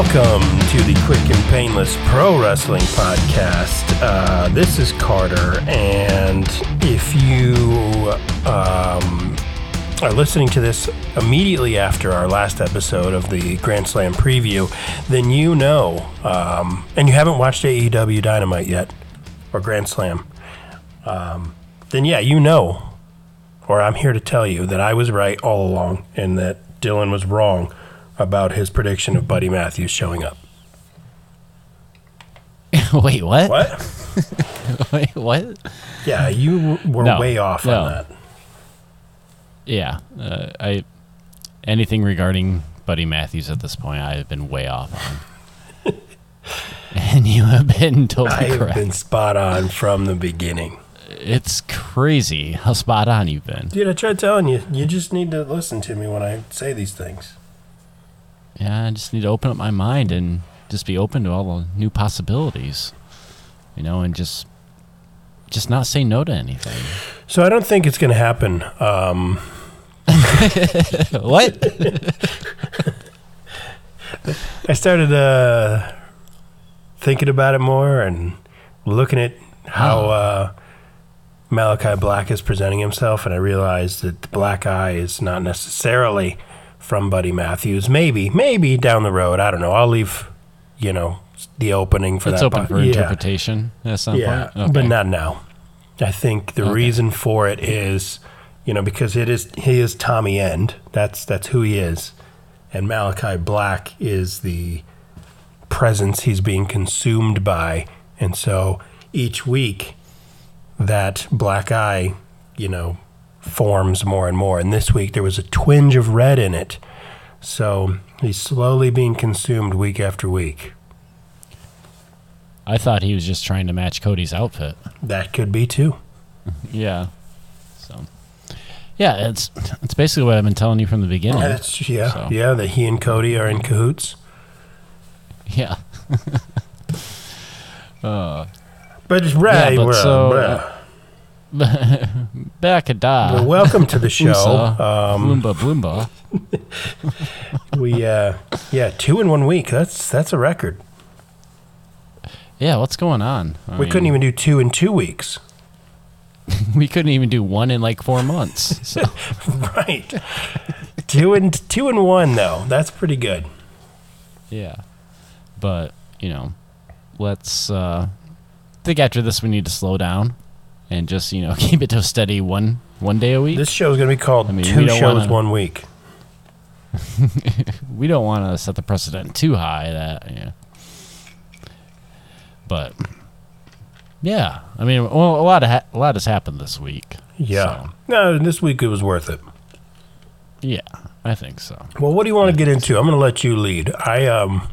Welcome to the Quick and Painless Pro Wrestling Podcast. Uh, this is Carter, and if you um, are listening to this immediately after our last episode of the Grand Slam preview, then you know, um, and you haven't watched AEW Dynamite yet, or Grand Slam, um, then yeah, you know, or I'm here to tell you that I was right all along and that Dylan was wrong about his prediction of Buddy Matthews showing up. Wait, what? What? Wait, what? Yeah, you were No, way off no. on that. Yeah, uh, I anything regarding Buddy Matthews at this point, I have been way off on. and you have been totally I have correct. been spot on from the beginning. It's crazy how spot on you've been. Dude, I tried telling you, you just need to listen to me when I say these things. Yeah, I just need to open up my mind and just be open to all the new possibilities, you know, and just just not say no to anything. So I don't think it's going to happen. Um, what? I started uh, thinking about it more and looking at how uh, Malakai Black is presenting himself, and I realized that the black eye is not necessarily from Buddy Matthews. Maybe, maybe down the road. I don't know. I'll leave, you know, the opening for It's that. open po- for yeah. interpretation at some Yeah, point. but not now. I think the Okay. reason for it is, you know, because it is he is Tommy End. That's that's who he is, and Malakai Black is the presence he's being consumed by, and so each week that black eye, you know, forms more and more. And this week there was a twinge of red in it, so he's slowly being consumed week after week. I thought he was just trying to match Cody's outfit. That could be too. Yeah. So. Yeah, it's it's basically what I've been telling you from the beginning. That's yeah, So- yeah. That he and Cody are in cahoots. Yeah. uh, But it's right. but we're, so, we're- back a da. well, welcome to the show. Um, Bloomba bloomba. we uh, yeah, two in one week. That's that's a record. Yeah, what's going on? I we couldn't even do two in two weeks. We couldn't even do one in like four months. So right. two and two and one though. That's pretty good. yeah, but you know, let's. uh I think after this we need to slow down and just you know keep it to a steady one one day a week. This show is going to be called I mean, we Two don't Shows wanna- One Week. we don't want to set the precedent too high that yeah but yeah i mean well a lot of ha- a lot has happened this week Yeah. So, No, this week it was worth it. yeah i think so Well, what do you want to get into? I'm going to let you lead. I um,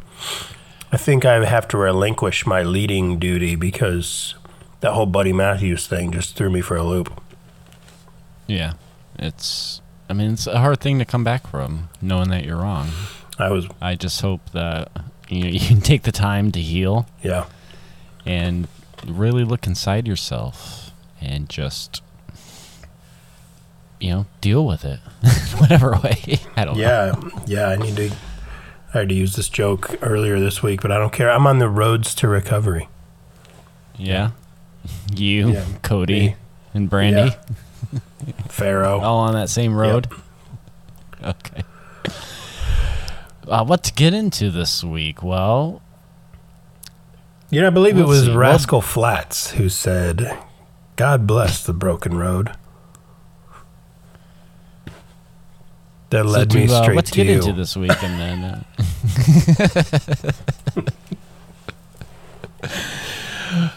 I think I have to relinquish my leading duty because that whole Buddy Matthews thing just threw me for a loop. yeah it's i mean it's a hard thing to come back from knowing that you're wrong I was i just hope that you know, you can take the time to heal yeah. and really look inside yourself and just you know deal with it whatever way i don't know Yeah, yeah. I need to. I had to use this joke earlier this week, but I don't care. I'm on the roads to recovery. Yeah. You, Yeah, Cody, me. and Brandi, Pharaoh. all on that same road. Okay. Uh, what to get into this week? Well, You know, I believe it was see, well- Rascal Flatts who said, "God bless the broken road." That so led to, me uh, straight what to to get you. into this week, and then. Uh,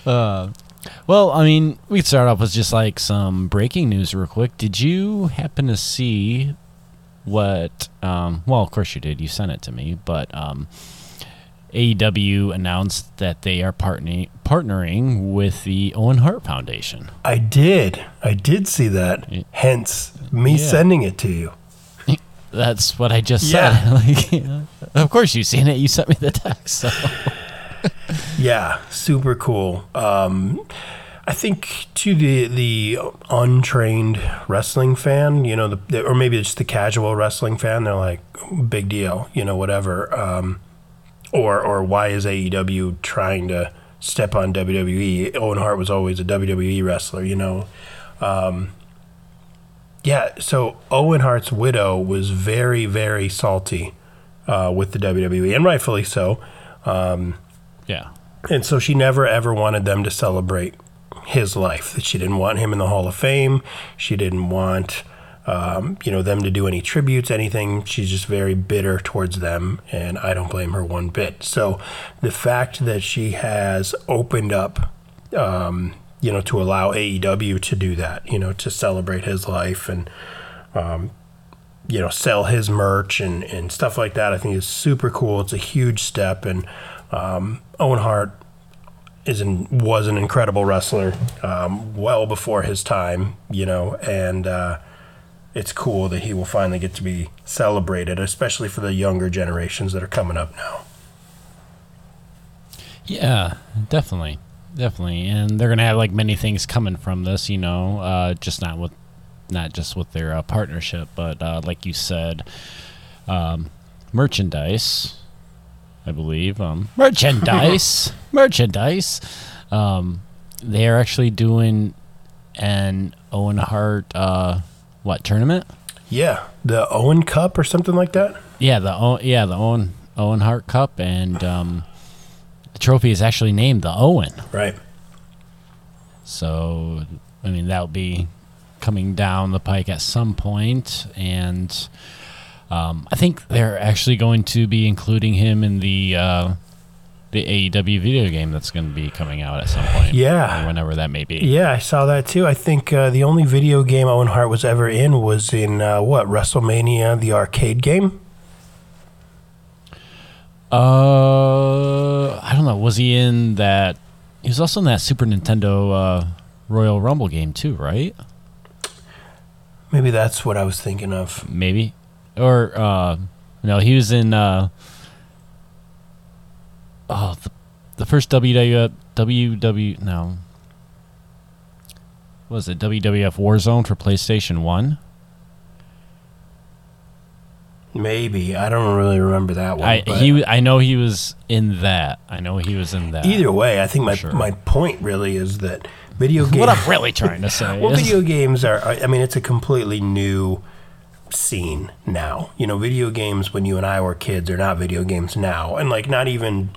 uh, well, I mean, we could start off with just like some breaking news, real quick. Did you happen to see what? Um, well, of course you did. You sent it to me, but um, AEW announced that they are partnering partnering with the Owen Hart Foundation. I did. I did see that. Yeah. Hence me Yeah. sending it to you. That's what I just Yeah. said. like. Of course, you've seen it. You sent me the text. So. Yeah, super cool. Um, I think to the the untrained wrestling fan, you know, the, or maybe it's the casual wrestling fan, they're like, big deal, you know, whatever. Um, or or why is AEW trying to step on WWE? Owen Hart was always a WWE wrestler, you know. Um, yeah, so Owen Hart's widow was very very salty uh, with the WWE, and rightfully so. Um, Yeah. and so she never ever wanted them to celebrate his life. That she didn't want him in the Hall of Fame. She didn't want um, you know them to do any tributes, anything. She's just very bitter towards them, and I don't blame her one bit. So the fact that she has opened up, um, you know, to allow AEW to do that, you know, to celebrate his life and um, you know sell his merch and, and stuff like that, I think is super cool. It's a huge step, and um, Owen Hart is an, was an incredible wrestler, um, well before his time, you know, and uh, it's cool that he will finally get to be celebrated, especially for the younger generations that are coming up now. Yeah, definitely, definitely, and they're gonna have like many things coming from this, you know, uh, just not with, not just with their uh, partnership, but uh, like you said, um, merchandise. I believe um, merchandise, merchandise. Um, they are actually doing an Owen Hart uh, what tournament? Yeah, the Owen Cup or something like that. Yeah, the O- yeah the Owen Owen Hart Cup, and um, the trophy is actually named the Owen. Right. So, I mean, that'll be coming down the pike at some point, and um, I think they're actually going to be including him in the uh, the AEW video game that's going to be coming out at some point. Yeah. whenever that may be. Yeah, I saw that too. I think uh, the only video game Owen Hart was ever in was in uh, what WrestleMania, the arcade game. Uh, I don't know. Was he in that? He was also in that Super Nintendo uh, Royal Rumble game too, right? Maybe that's what I was thinking of. Maybe, or uh, no, he was in. Uh, oh, the, the first WWF WW no. What was it WWF Warzone for PlayStation One? Maybe I don't really remember that one. I he I know he was in that. I know he was in that. either way, I think my Sure. my point really is that video games. What I'm really trying to say Well, is video games are, I mean, it's a completely new scene now. You know, video games when you and I were kids are not video games now. And like, not even,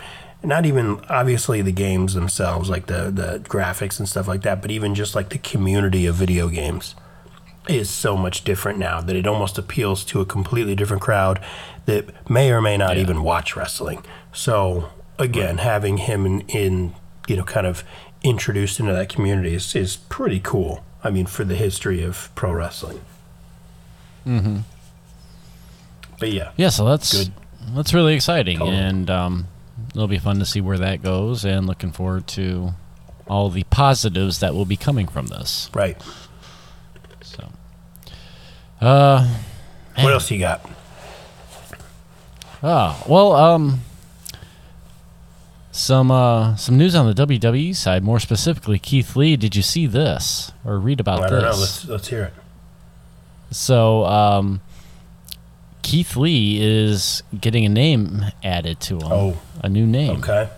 not even obviously the games themselves, like the, the graphics and stuff like that, but even just like the community of video games is so much different now that it almost appeals to a completely different crowd that may or may not Yeah. even watch wrestling. So again, having him in, in you know kind of introduced into that community is, is pretty cool. I mean, for the history of pro wrestling. Mm-hmm. But yeah, Yeah, so that's Good. that's really exciting, Totally. and um, it'll be fun to see where that goes, and looking forward to all the positives that will be coming from this. right. So, uh, What else you got? oh well, um, some uh, some news on the WWE side, more specifically, Keith Lee. Did you see this or read about I don't know. this? Let's let's hear it. So, um, Keith Lee is getting a name added to him. Oh. a new name. Okay.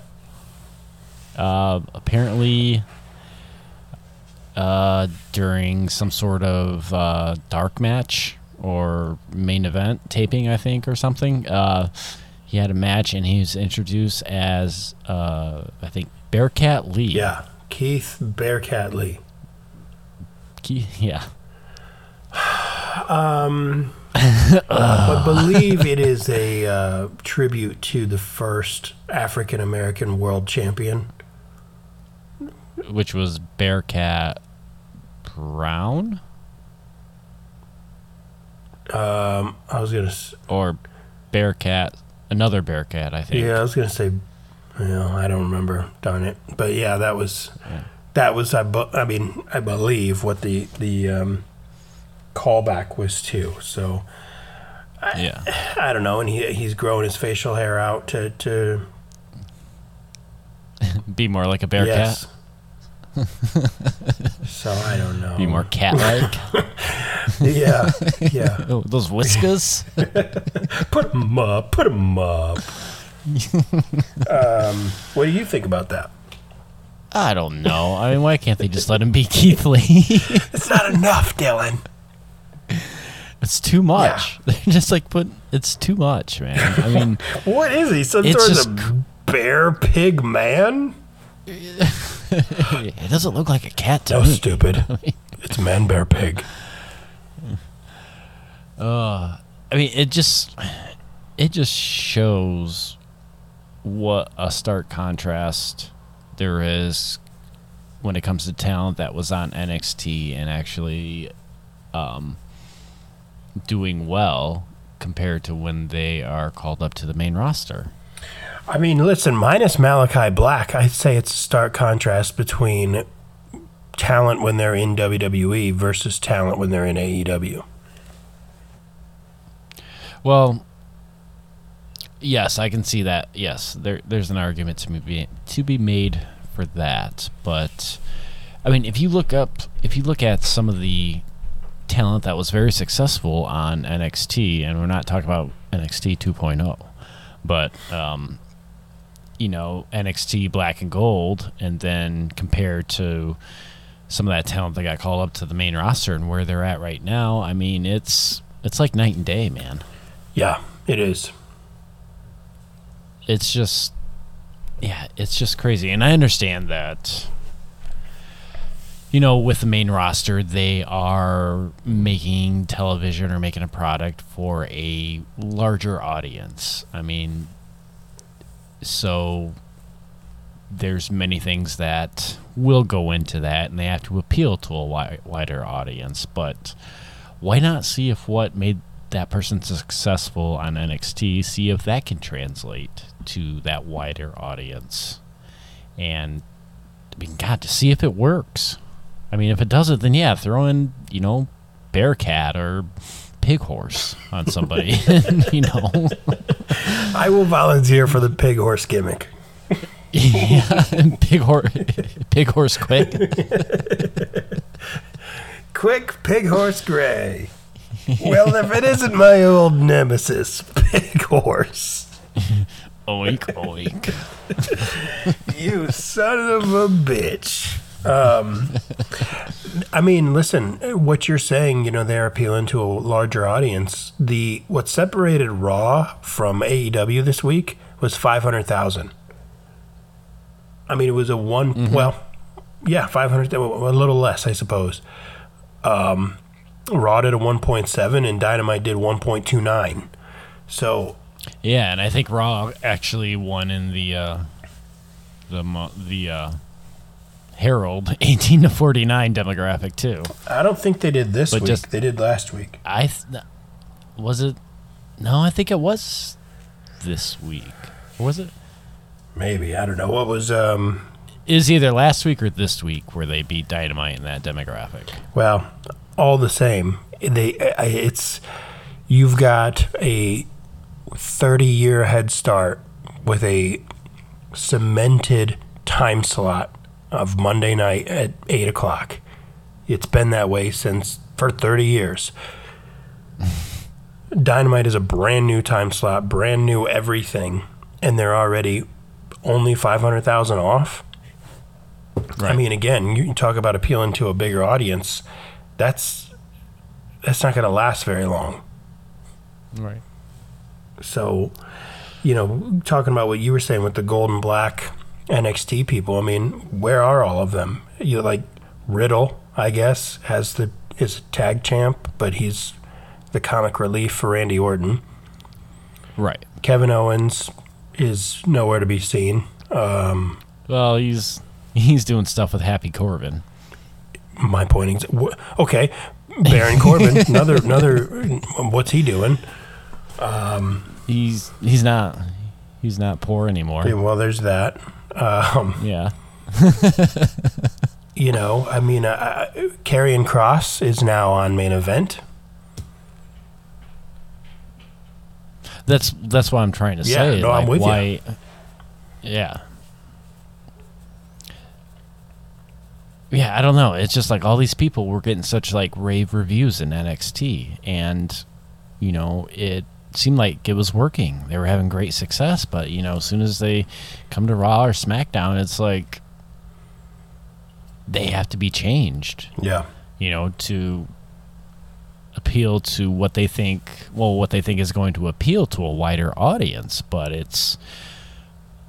Uh, apparently, uh, during some sort of uh, dark match or main event taping, I think, or something, uh, he had a match and he was introduced as, uh, I think, Bearcat Lee. Yeah, Keith Bearcat Lee. Ke- yeah. I believe it is a uh, tribute to the first African American world champion. Which was Bearcat Brown Um, I was gonna. s- or Bearcat, another Bearcat, I think. Yeah, I was gonna say. Well, I don't remember. Darn it. But yeah, that was. That was. I. bu- I mean, I believe what the the um, callback was too. So Yeah. I don't know, and he he's growing his facial hair out to to Be more like a Bearcat. yes. so I don't know. Be more cat like. Yeah, yeah. oh, those whiskers. Put them up. Put them up. um, what do you think about that? I don't know. I mean, why can't they just let him be Keith Lee? It's not enough, Dylan. It's too much. They're just like put. It's too much, man. I mean, What is he? Some sort just of bear pig man? it doesn't look like a cat to No, me. stupid. It's man, bear, pig. I mean, it just it just shows what a stark contrast there is when it comes to talent that was on NXT and actually um, doing well compared to when they are called up to the main roster. I mean, listen, minus Malakai Black, I'd say it's a stark contrast between talent when they're in WWE versus talent when they're in AEW. Well, yes, I can see that. Yes, there there's an argument to be to be made for that, but I mean, if you look up if you look at some of the talent that was very successful on NXT, and we're not talking about NXT 2.0, but um, you know NXT Black and Gold, and then compared to some of that talent that got called up to the main roster and where they're at right now, I mean, it's it's like night and day, man. Yeah, it is. it's just yeah it's just crazy and i understand that you know with the main roster they are making television or making a product for a larger audience i mean so there's many things that will go into that and they have to appeal to a wi- wider audience but why not see if what made that person successful on NXT, see if that can translate to that wider audience. And I mean, God, to see if it works. I mean, if it doesn't, then yeah, throw in, you know, Bearcat or Pig Horse on somebody. you know, I will volunteer for the pig horse gimmick. yeah, Pig Horse, Pig Horse Quick. Quick pig horse gray. well, if it isn't my old nemesis, pig horse. Oink, oink. You son of a bitch. Um, I mean, listen, what you're saying, you know, they're appealing to a larger audience. The what separated Raw from AEW this week was five hundred thousand. I mean, it was a one. Well, yeah, five hundred. A little less, I suppose. Um, Raw did a one point seven, and Dynamite did one point two nine. So Yeah, and I think Raw actually won in the uh, the the uh, Herald 18 to 49 demographic too. I don't think they did this But week. just- they did last week. I th- was it? No, I think it was this week. Was it? Maybe I don't know what was. Um, was either last week or this week where they beat Dynamite in that demographic. Well, all the same, they it's you've got a 30 year head start with a cemented time slot of Monday night at eight o'clock. It's been that way since for 30 years. Dynamite is a brand new time slot, brand new everything, and they're already only 500,000 off. I mean, again, you talk about appealing to a bigger audience. That's that's not going to last very long. Right. So, you know, talking about what you were saying with the gold and black NXT people. I mean, where are all of them? You like Riddle, I guess, has the is a tag champ, but he's the comic relief for Randy Orton. Right. Kevin Owens is nowhere to be seen. Um, Well, he's he's doing stuff with Happy Corbin. my point is, okay, Baron Corbin, another another. What's he doing? He's he's not he's not poor anymore. Yeah, well, there's that. Um, Yeah. you know, I mean, uh, Karrion Kross is now on main event. That's that's what I'm trying to Yeah, say. no, I'm like, with you. Yeah. Yeah, I don't know. It's just like all these people were getting such like rave reviews in NXT, and you know it seemed like it was working. They were having great success, but you know, as soon as they come to Raw or SmackDown, it's like they have to be changed. Yeah. You know, to appeal to what they think. Well, what they think is going to appeal to a wider audience, but it's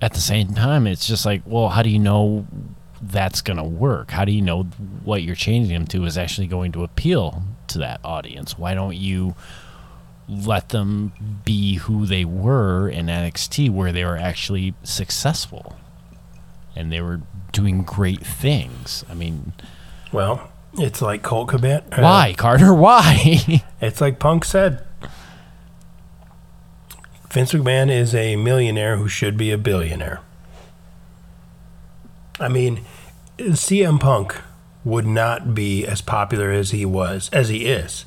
at the same time, it's just like, well, how do you know that's going to work? How do you know what you're changing them to is actually going to appeal to that audience? Why don't you let them be who they were in NXT, where they were actually successful and they were doing great things? I mean, Well, it's like Colt Cabana. uh, why, Carter? Why? It's like Punk said. Vince McMahon is a millionaire who should be a billionaire. I mean, CM Punk would not be as popular as he was, as he is,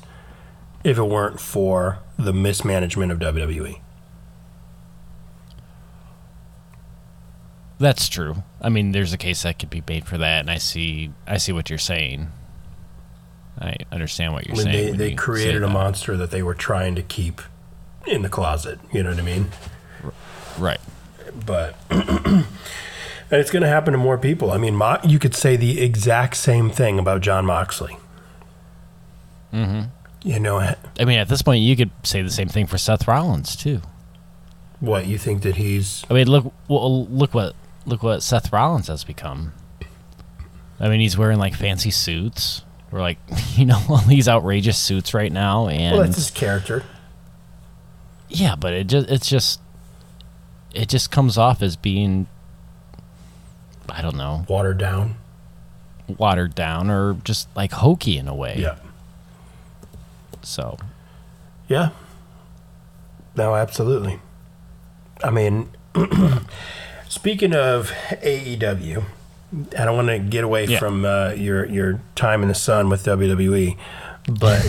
if it weren't for the mismanagement of. WWE. That's true. I mean, there's a case that could be made for that, and I see, I see what you're saying. I understand what you're I mean, saying. they, they created a that. monster that they were trying to keep in the closet. You know what I mean? right? but and it's going to happen to more people. I mean, Mo- you could say the exact same thing about Jon Moxley. Mm-hmm. You know I mean, at this point, you could say the same thing for Seth Rollins too. what you think that he's? I mean, look, well, look what look what Seth Rollins has become. I mean, he's wearing like fancy suits, or like you know all these outrageous suits right now, and Well, that's his character. yeah, but it just it's just it just comes off as being I don't know Watered down. watered down or just like hokey in a way. Yeah. So Yeah. No, absolutely. I mean, speaking of AEW, I don't want to get away Yeah. from uh, your your time in the sun with WWE, but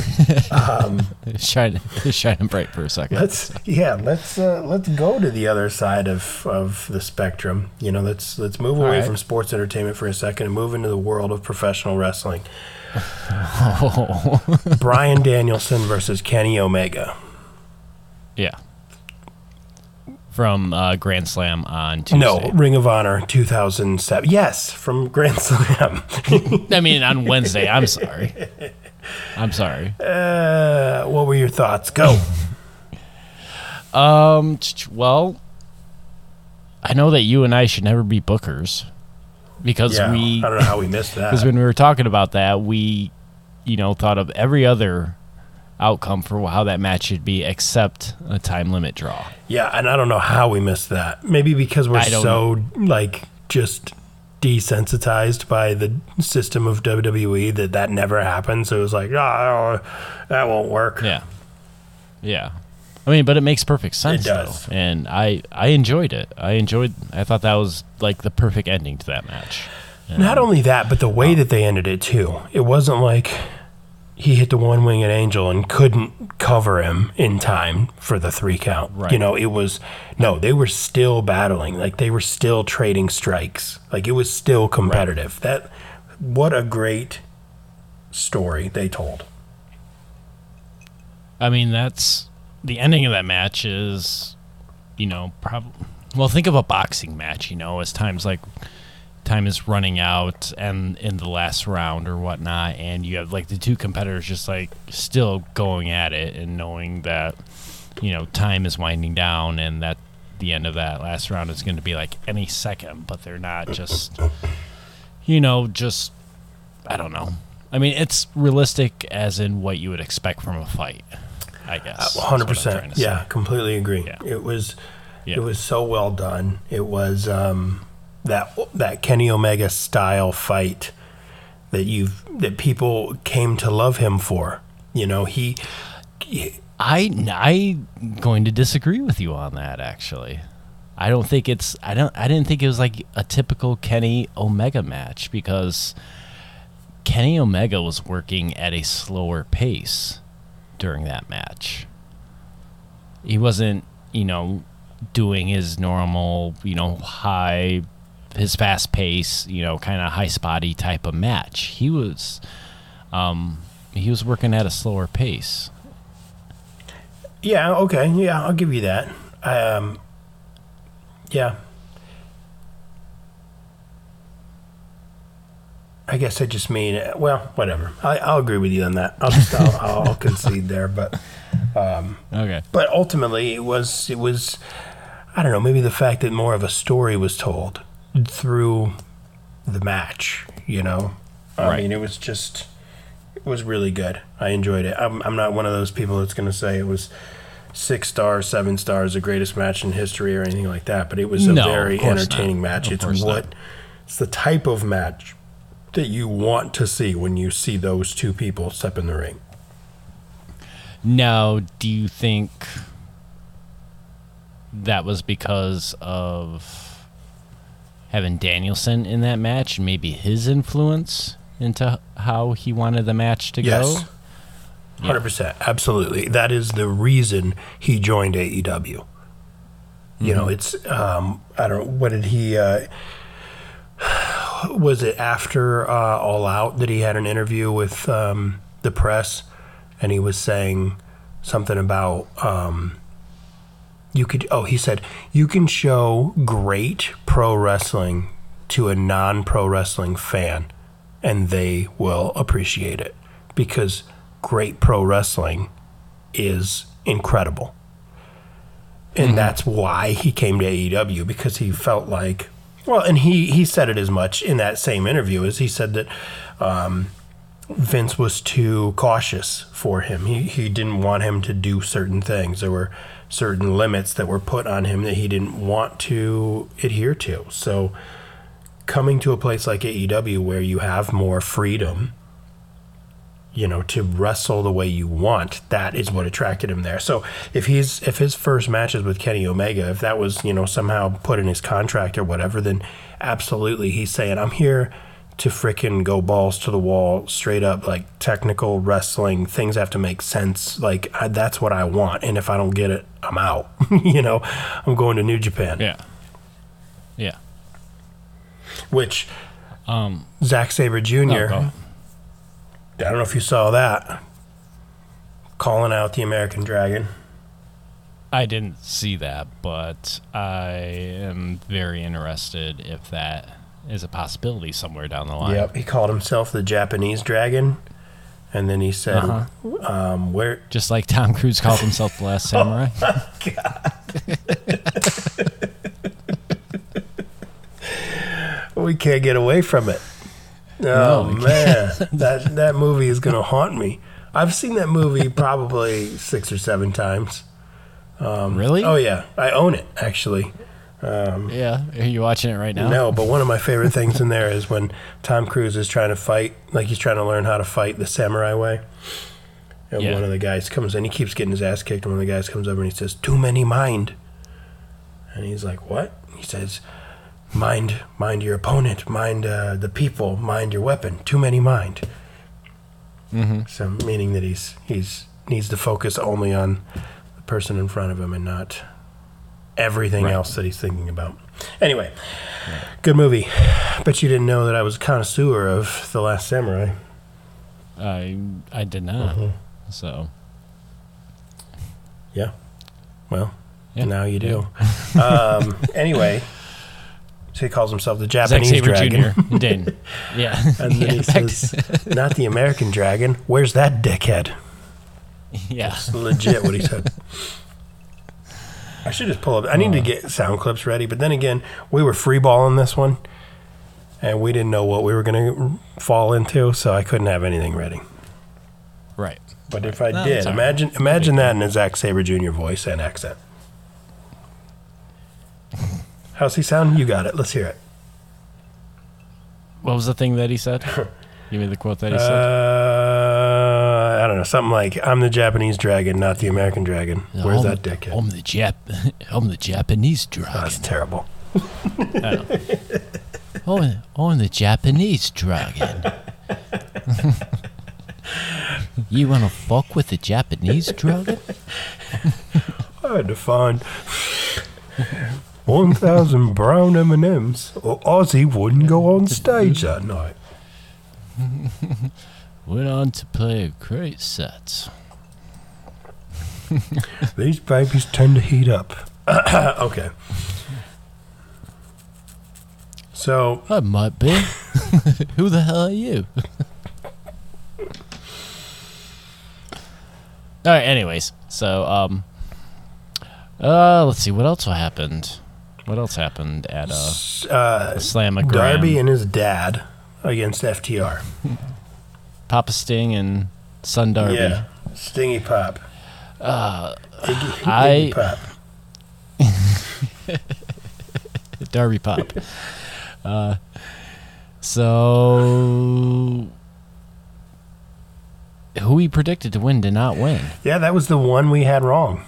shine shining bright for a second. let's yeah let's uh, let's go to the other side of, of the spectrum. You know, let's let's move away right. from sports entertainment for a second and move into the world of professional wrestling. Bryan Danielson versus Kenny Omega. Yeah. From uh, Grand Slam on Tuesday. No, Ring of Honor 2007. Yes, from Grand Slam. I mean on Wednesday. I'm sorry. I'm sorry. Uh, what were your thoughts? Go. Um. Well, I know that you and I should never be bookers because yeah, we I don't know how we missed that. because when we were talking about that, we, you know, thought of every other outcome for how that match should be except a time limit draw. Yeah, and I don't know how we missed that. Maybe because we're so like just desensitized by the system of WWE that that never happened. So it was like, oh, that won't work. Yeah. Yeah. I mean, but it makes perfect sense. does. Though. And I I enjoyed it. I enjoyed I thought that was like the perfect ending to that match. Not only that, but the way that they ended it too. It wasn't like he hit the one winged angel and couldn't cover him in time for the three count. Right. You know, it was no, they were still battling. Like they were still trading strikes. Like it was still competitive. That what a great story they told. I mean, that's the ending of that match is, you know, probably. Well, think of a boxing match. You know, as times like time is running out and in the last round or whatnot, and you have like the two competitors just like still going at it and knowing that you know time is winding down and that the end of that last round is going to be like any second, but they're not just, you know, just I don't know. I mean, it's realistic as in what you would expect from a fight. I guess. is what I'm Hundred percent. Yeah, completely agree. Yeah. It was Yeah. it was so well done. It was um, that that Kenny Omega style fight that you've that people came to love him for. You know, he I I'm going to disagree with you on that. Actually, I don't think it's. I don't. I didn't think it was like a typical Kenny Omega match because Kenny Omega was working at a slower pace during that match. He wasn't, you know, doing his normal, you know, high, his fast pace, you know, kind of high spotty type of match. He was, um, he was working at a slower pace. Yeah, okay. Yeah, I'll give you that. Um, yeah. I guess I just mean, well, whatever. I, I'll agree with you on that. I'll just, I'll, I'll concede there, but, um, Okay. but ultimately it was, it was, I don't know, maybe the fact that more of a story was told through the match, you know? I Right. mean, it was just, it was really good. I enjoyed it. I'm, I'm not one of those people that's going to say it was six stars, seven stars, the greatest match in history or anything like that, but it was a No, very entertaining not. match. Of it's what, not. it's the type of match that you want to see when you see those two people step in the ring. Now, do you think that was because of having Danielson in that match and maybe his influence into how he wanted the match to Yes. go? Hundred percent, absolutely. That is the reason he joined AEW. You know, it's um, I don't know what did he uh, was it after uh, All Out that he had an interview with um, the press, and he was saying something about um, you could. Oh, he said you can show great pro wrestling to a non-pro wrestling fan, and they will appreciate it because great pro wrestling is incredible. And that's why he came to AEW because he felt like, well, and he, he said it as much in that same interview as he said that um, Vince was too cautious for him. He, he didn't want him to do certain things. There were certain limits that were put on him that he didn't want to adhere to. So coming to a place like AEW where you have more freedom you know to wrestle the way you want that is what attracted him there so if he's if his first matches with Kenny Omega if that was you know somehow put in his contract or whatever then absolutely he's saying I'm here to frickin' go balls to the wall straight up like technical wrestling things have to make sense like I, that's what I want and if I don't get it I'm out you know I'm going to New Japan Yeah. Yeah. which Um, Zack Sabre Jr. no. I don't know if you saw that. Calling out the American Dragon. I didn't see that, but I am very interested if that is a possibility somewhere down the line. Yep, he called himself the Japanese Dragon, and then he said, Uh-huh. um, "Where?" Just like Tom Cruise called himself the Last Samurai. oh God. We can't get away from it. Oh, no, Oh we man, that that movie is gonna haunt me. I've seen that movie probably six or seven times. Um, really? Oh yeah, I own it actually. Um, yeah. Are you watching it right now? No, but one of my favorite things in there is when Tom Cruise is trying to fight, like he's trying to learn how to fight the samurai way. And Yeah. one of the guys comes in, he keeps getting his ass kicked, and one of the guys comes over and he says, Too many mind. And he's like, What? He says, Mind, mind your opponent, mind uh, the people, mind your weapon. Too many mind. Mm-hmm. So meaning that he's he's needs to focus only on the person in front of him and not everything Right. else that he's thinking about. Anyway, good movie. Bet you didn't know that I was a connoisseur of The Last Samurai. I I did not. Mm-hmm. So Yeah. Well, Yeah. now you do. um, anyway, so he calls himself the Zack Japanese Sabre dragon. Jr. Yeah. And then yeah, he says, "Not the American dragon. Where's that dickhead?" yeah. legit what he said. I should just pull up. I need to get sound clips ready, but then again, we were freeballing this one, and we didn't know what we were going to fall into, so I couldn't have anything ready. Right. But if I No, did, all right. imagine imagine that in a Zack Sabre Jr. voice and accent. How's he sound? You got it. Let's hear it. What was the thing that he said? Give me the quote that he Uh, said. I don't know, something like "I'm the Japanese dragon, not the American dragon." Where's I'm- that dickhead? I'm the Jap. I'm the Japanese dragon. That's terrible. Oh, I'm the Japanese dragon. you wanna fuck with the Japanese dragon? I had to find 1,000 brown M&Ms or Ozzy wouldn't go on stage that night. Went on to play a great set. These babies tend to heat up. okay. So I might be. Who the hell are you? All right. Anyways, so um, uh, let's see what else happened. What else happened at uh, uh? Darby and his dad against FTR. Papa Sting and Son Darby. Yeah, Stingy Pop. Uh, Iggy, I- Iggy Pop. Darby Pop. uh, so who we predicted to win did not win. Yeah, that was the one we had wrong.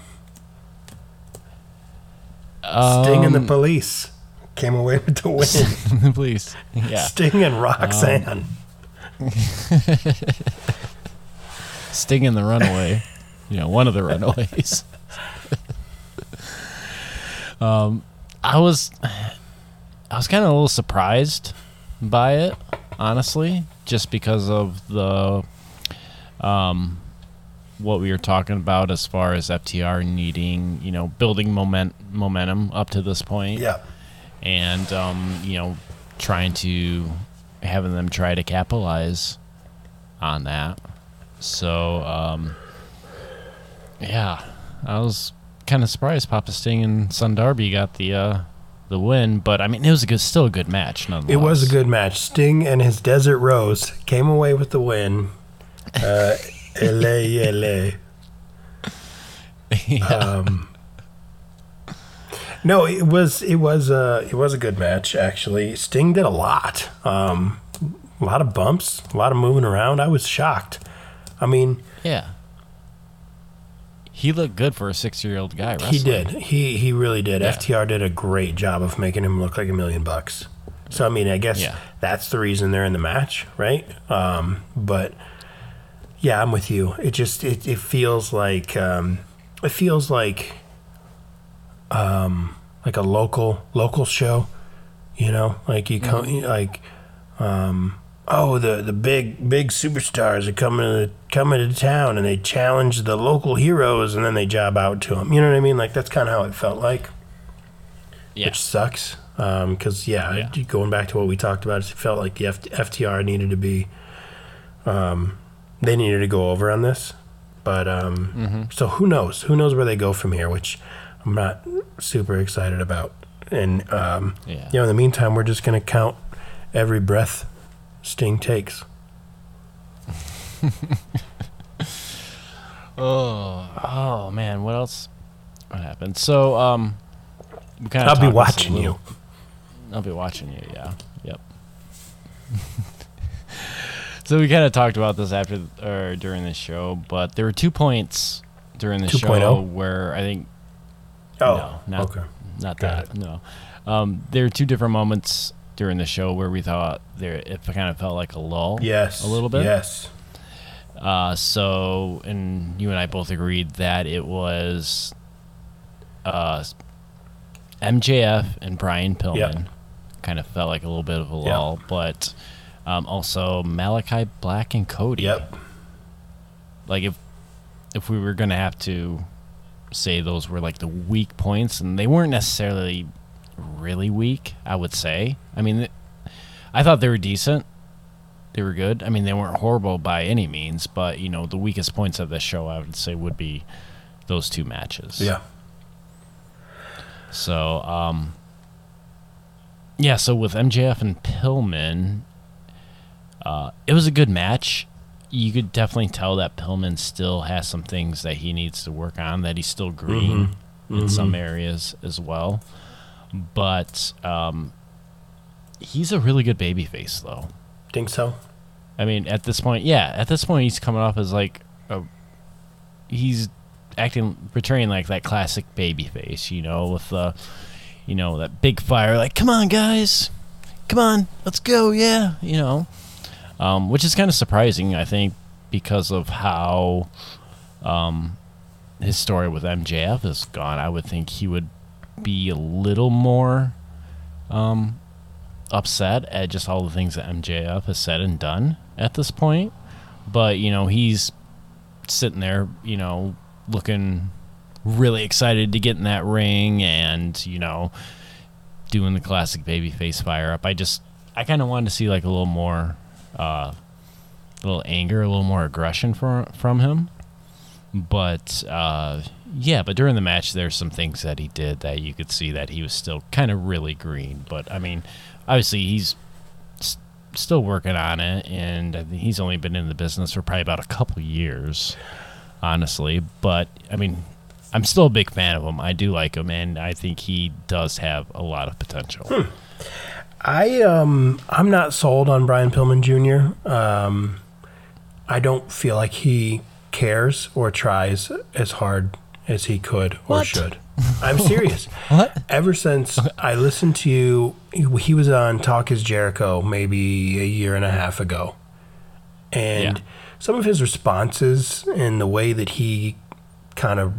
Sting and the Um, police came away with the win. Please, yeah. Sting and Roxanne. Sting and the Runaway. You know, one of the Runaways. um, I was, I was kind of a little surprised by it, honestly, just because of the, um, what we were talking about as far as FTR needing, you know, building moment momentum up to this point yeah. and um, you know, trying to having them try to capitalize on that. So, um, yeah, I was kind of surprised Papa Sting and Son Darby got the uh, the win, but I mean, it was a good, still a good match. Nonetheless, It was a good match. Sting and his Desert Rose came away with the win. Uh, LA, LA. Um, no, it was it was uh, it was a good match actually. Sting did a lot, um, a lot of bumps, a lot of moving around. I was shocked. I mean, yeah. He looked good for a six-year-old guy. Wrestling. he did. He he really did. Yeah. FTR did a great job of making him look like a million bucks. So I mean, I guess Yeah. that's the reason they're in the match, right? Um, but yeah, I'm with you. It just it, it feels like um, it feels like um, like a local local show. You know, like you come like um, oh the the big big superstars are coming to coming to town and they challenge the local heroes and then they job out to them. You know what I mean? Like that's kind of how it felt like, Yeah. which sucks. Because yeah, Yeah. going back to what we talked about, it felt like the F- FTR needed to be, um, they needed to go over on this. But um, Mm-hmm. so who knows? Who knows where they go from here? Which I'm not super excited about. And um, Yeah. you know, in the meantime, we're just gonna count every breath Sting takes. Oh, oh man, what else? What happened? So, um, I'll be watching you. I'll be watching you. Yeah. Yep. so we kind of talked about this after or during the show, but there were two points during the show 2.0? where I think Oh, no, not okay. not Got that. No, um, there were two different moments during the show where we thought there it kind of felt like a lull. Yes. a little bit. Yes. Uh, so, and you and I both agreed that it was uh, MJF and Brian Pillman. Yep. Kind of felt like a little bit of a Yep. lull, but um, also Malakai Black and Cody. Yep. Like if if we were gonna have to say those were like the weak points, and they weren't necessarily really weak, I would say. I mean, I thought they were decent. They were good. I mean, they weren't horrible by any means, but you know, the weakest points of this show, I would say, would be those two matches. Yeah. So, um, yeah. So with MJF and Pillman, uh, it was a good match. You could definitely tell that Pillman still has some things that he needs to work on. That he's still green in some areas as well. But um, he's a really good babyface, though. Think so? I mean, at this point, yeah, at this point, he's coming off as like a. He's acting, portraying like that classic baby face, you know, with the, you know, that big fire, like, come on, guys, come on, let's go, yeah, you know, um, which is kind of surprising, I think, because of how, um, his story with MJF has gone. I would think he would be a little more, um, upset at just all the things that MJF has said and done at this point. But, you know, he's sitting there, you know, looking really excited to get in that ring and you know doing the classic baby face fire up. I just I kind of wanted to see like a little more, uh, a little anger, a little more aggression from from him. But uh, yeah, but during the match, there's some things that he did that you could see that he was still kind of really green. But I mean, obviously he's still working on it, and he's only been in the business for probably about a couple years, honestly. But I mean, I'm still a big fan of him. I do like him, and I think he does have a lot of potential. I um I'm not sold on Brian Pillman Jr. Um, I don't feel like he cares or tries as hard as he could or What? should. I'm serious. What? Ever since I listened to you, he was on Talk Is Jericho maybe a year and a half ago, and Yeah. some of his responses and the way that he kind of,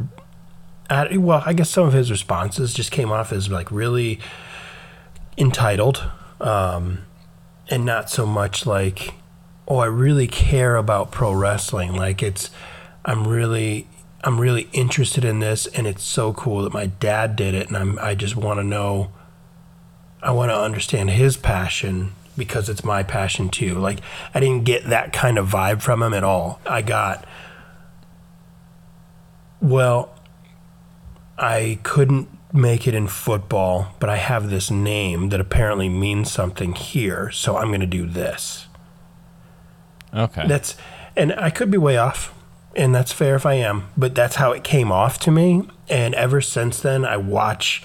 well, I guess some of his responses just came off as like really entitled, um, and not so much like, oh, I really care about pro wrestling. Like it's, I'm really, I'm really interested in this, and it's so cool that my dad did it, and I'm, I just want to know, I want to understand his passion because it's my passion too. Like I didn't get that kind of vibe from him at all. I got, well, I couldn't make it in football, but I have this name that apparently means something here, so I'm going to do this. Okay. That's, and I could be way off, and that's fair if I am, but that's how it came off to me. And ever since then, I watch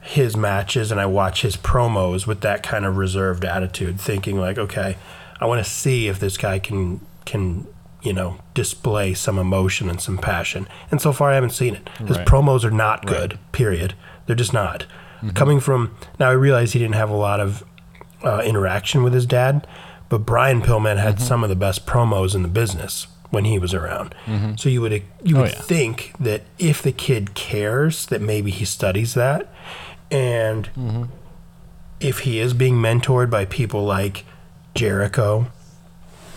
his matches and I watch his promos with that kind of reserved attitude, thinking like, okay, I want to see if this guy can can you know display some emotion and some passion. And so far, I haven't seen it. His Right. promos are not good. Period. They're just not. Coming from now, I realize he didn't have a lot of uh, interaction with his dad, but Brian Pillman had Mm-hmm. some of the best promos in the business when he was around. So you would you Oh, would yeah. think that if the kid cares, that maybe he studies that, and Mm-hmm. if he is being mentored by people like Jericho,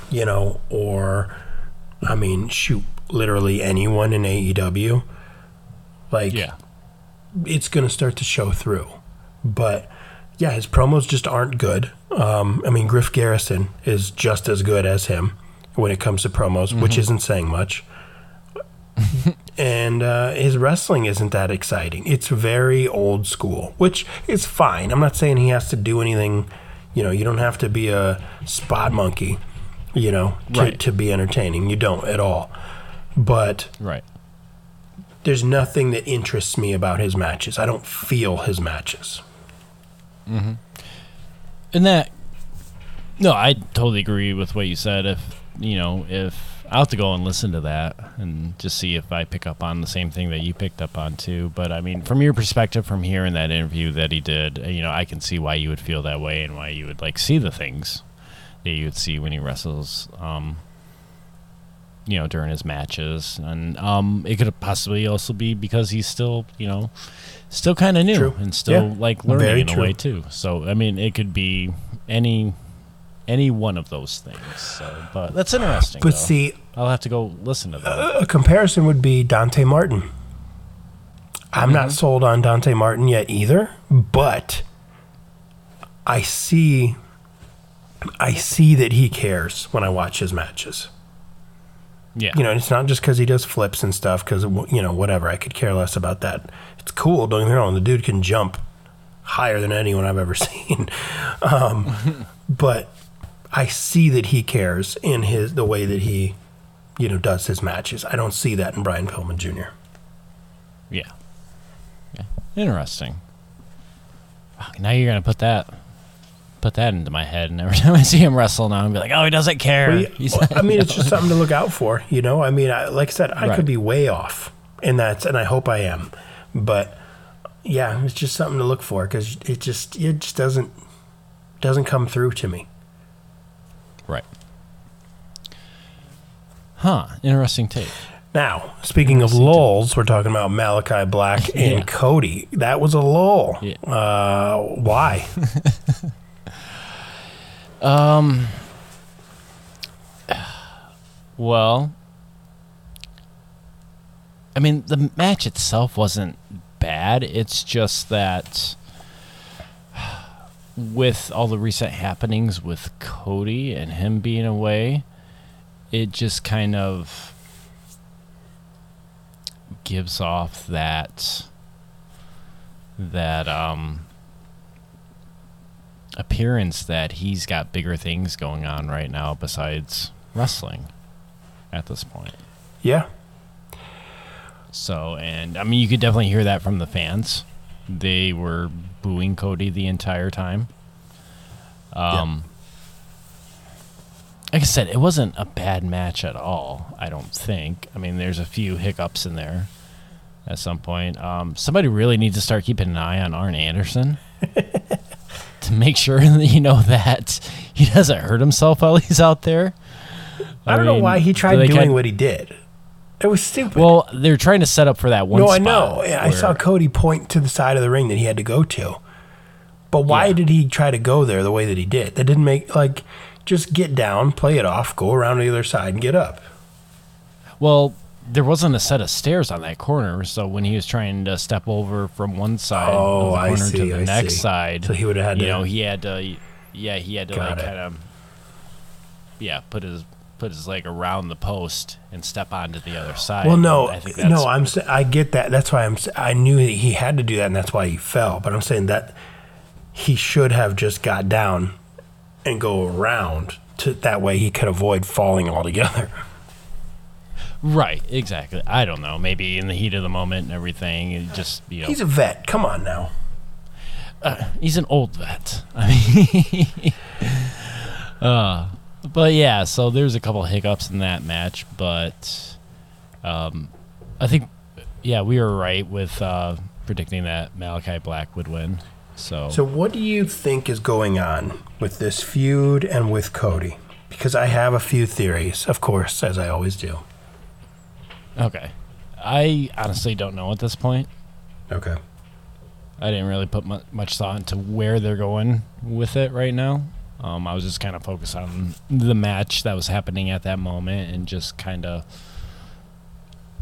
you know, or I mean, shoot, literally anyone in AEW, like yeah. it's going to start to show through. But yeah, his promos just aren't good. Um, I mean, Griff Garrison is just as good as him when it comes to promos, which isn't saying much. and uh, his wrestling isn't that exciting. It's very old school, which is fine. I'm not saying he has to do anything. You know, you don't have to be a spot monkey, you know, to, Right. to be entertaining. You don't at all. But Right. there's nothing that interests me about his matches. I don't feel his matches. Mm-hmm. And that, no, I totally agree with what you said. If you know, if I'll have to go and listen to that and just see if I pick up on the same thing that you picked up on too. But I mean, from your perspective, from hearing that interview that he did, you know, I can see why you would feel that way and why you would like see the things that you would see when he wrestles. Um, you know, during his matches, and um, it could possibly also be because he's still, you know, still kind of new True. and still Yeah. like learning Very in a way too. So I mean, it could be any any one of those things. So, but that's interesting. But though. see, I'll have to go listen to that. a comparison would be Dante Martin. I'm not sold on Dante Martin yet either, but I see I see that he cares when I watch his matches. yeah, You know, and it's not just because he does flips and stuff. Because you know, whatever, I could care less about that. It's cool. Don't get me wrong. The dude can jump higher than anyone I've ever seen. Um, but I see that he cares in his the way that he, you know, does his matches. I don't see that in Brian Pillman Jr. yeah, yeah. Interesting. Now you're gonna put that. Put that into my head, and every time I see him wrestle now, I'm be like, "Oh, he doesn't care." Well, well, I mean, it's just something to look out for. You know, I mean, I, like I said, I Right. could be way off, and that's, and I hope I am, but yeah, it's just something to look for because it just, it just doesn't, doesn't come through to me. right. Huh. Interesting take. Now, speaking of lulls, we're talking about Malakai Black and Yeah. Cody. That was a lull. Yeah. Uh, why? Well, I mean, the match itself wasn't bad. It's just that with all the recent happenings with Cody and him being away, it just kind of gives off that that um appearance that he's got bigger things going on right now besides wrestling at this point. Yeah. So, and I mean, you could definitely hear that from the fans. They were booing Cody the entire time. Um, like I said, it wasn't a bad match at all. I don't think. I mean, there's a few hiccups in there at some point. Um, somebody really needs to start keeping an eye on Arn Anderson to make sure that you know that he doesn't hurt himself while he's out there. I, don't know why he tried doing kind- what he did. It was stupid. Well, they're trying to set up for that one. no, I know. Yeah, I saw Cody point to the side of the ring that he had to go to. But why Yeah. did he try to go there the way that he did? That didn't make like just get down, play it off, go around to the other side and get up. Well, there wasn't a set of stairs on that corner, so when he was trying to step over from one side Oh, of the oh, I corner see, to the I next see. side, So he would've had you to- know, he had to, yeah, he had to like kind of, yeah, put his put his leg around the post and step onto the other side. Well, no, I think that's, no, I'm I get that. That's why I'm I knew he had to do that, and that's why he fell. But I'm saying that he should have just got down and go around to that way he could avoid falling altogether. right, exactly. I don't know, maybe in the heat of the moment and everything, it just you know, He's a vet. Come on now. he's an old vet. I mean, uh, but yeah, so there's a couple hiccups in that match, but um, I think yeah, we were right with uh, predicting that Malakai Black would win. So, So, what do you think is going on with this feud and with Cody? Because I have a few theories, of course, as I always do. Okay, I honestly don't know at this point. Okay. I didn't really put much thought into where they're going with it right now. Um, I was just kind of focused on the match that was happening at that moment and just kind of,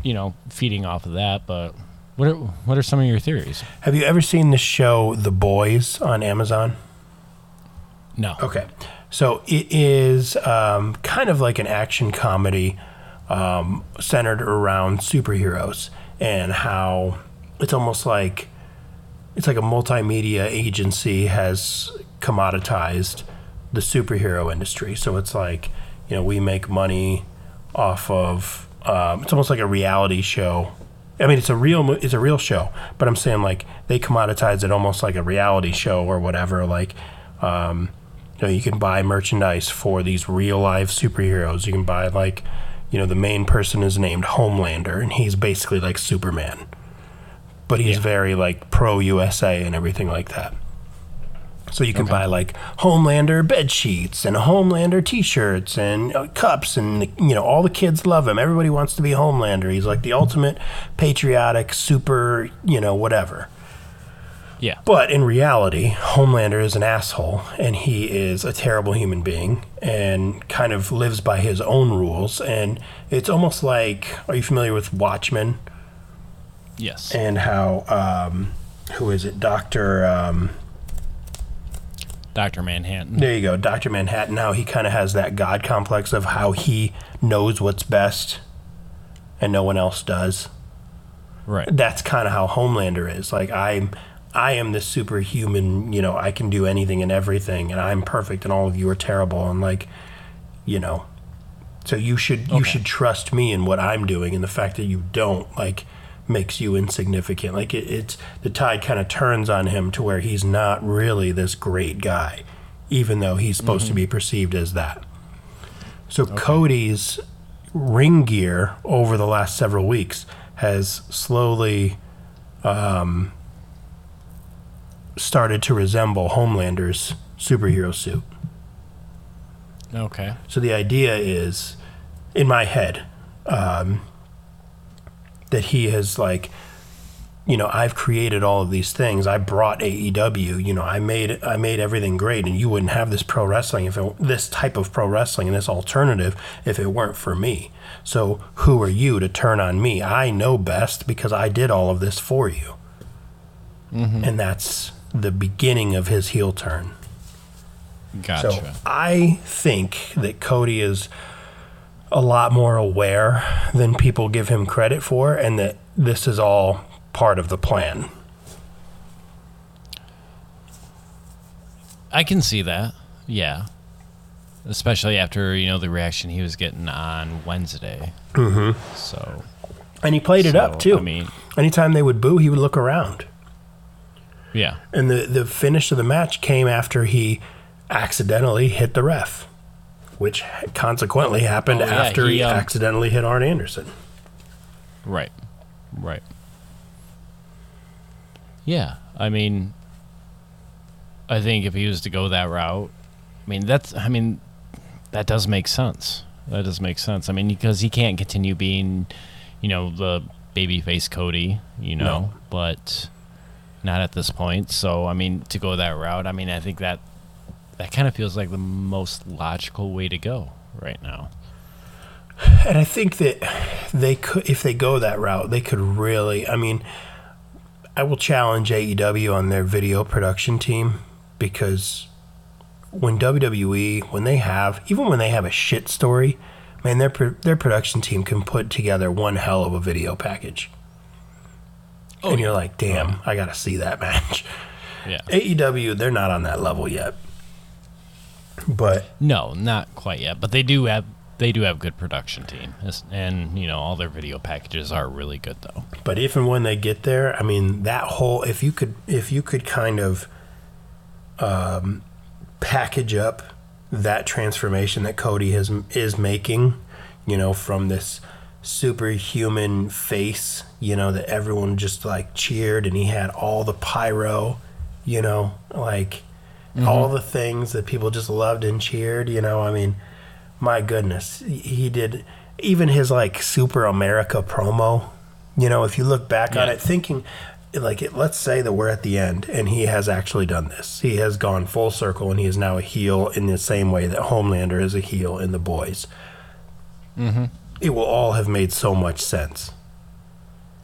you know, feeding off of that. But what are, what are some of your theories? Have you ever seen the show The Boys on Amazon? No. Okay. So it is um, kind of like an action comedy um, centered around superheroes and how it's almost like it's like a multimedia agency has commoditized the superhero industry. So it's like, you know, we make money off of um, it's almost like a reality show. I mean, it's a real it's a real show, but I'm saying like they commoditize it almost like a reality show or whatever. Like, um, you know, you can buy merchandise for these real life superheroes. You can buy like, you know, the main person is named Homelander, and he's basically like Superman, but he's Yeah. very like pro USA and everything like that. So you can buy like Homelander bed sheets and Homelander T-shirts and uh, cups, and you know all the kids love him. Everybody wants to be Homelander. He's like the ultimate patriotic, super, you know, whatever. Yeah. But in reality, Homelander is an asshole and he is a terrible human being and kind of lives by his own rules. And it's almost like are you familiar with Watchmen Yes. and how, um, who is it? Dr. Um, Dr. Manhattan. there you go, Dr. Manhattan. How he kind of has that God complex of how he knows what's best and no one else does. Right. that's kind of how Homelander is. Like I'm, I am the superhuman. You know, I can do anything and everything, and I'm perfect, and all of you are terrible. And like, you know, so you should you Okay. should trust me in what I'm doing, and the fact that you don't like makes you insignificant. Like it, it's the tide kind of turns on him to where he's not really this great guy, even though he's supposed to be perceived as that. So Cody's ring gear over the last several weeks has slowly um, started to resemble Homelander's superhero suit. Okay. So the idea is, in my head, um, that he has like you know, I've created all of these things. I brought AEW. You know, I made I made everything great, and you wouldn't have this pro wrestling if it, this type of pro wrestling and this alternative if it weren't for me. So who are you to turn on me? I know best because I did all of this for you. And that's the beginning of his heel turn. Gotcha. So I think that Cody is a lot more aware than people give him credit for, and that this is all part of the plan. I can see that. Yeah. Especially after, you know, the reaction he was getting on Wednesday. Mm-hmm. So, And he played it up too. I mean, Anytime they would boo, he would look around. Yeah. And the, the finish of the match came after he accidentally hit the ref, which consequently happened Oh, yeah, after he, he, um, accidentally hit Arn Anderson. Right. Right. Yeah. I mean, I think if he was to go that route, I mean, that's, I mean, that does make sense. That does make sense. I mean, because he can't continue being, you know, the babyface Cody, you know, No. but not at this point. So, I mean, to go that route, I mean, I think that that kind of feels like the most logical way to go right now. And I think that they could, if they go that route, they could really. I mean, I will challenge AEW on their video production team because when WWE, when they have, even when they have a shit story, man, their their production team can put together one hell of a video package. Oh, and you're like, damn, I got to see that match. Yeah. AEW, they're not on that level yet. But No, not quite yet, but they do have they do have good production team, and you know all their video packages are really good though. But if and when they get there, I mean that whole if you could if you could kind of um, package up that transformation that Cody is is making, you know, from this superhuman face, you know, that everyone just like cheered and he had all the pyro, you know, like all the things that people just loved and cheered, you know, I mean, my goodness, he- did even his like super America promo. You know, if you look back on it, thinking like it, let's say that we're at the end and he has actually done this. He has gone full circle and he is now a heel in the same way that Homelander is a heel in the boys. Mm-hmm. It will all have made so much sense.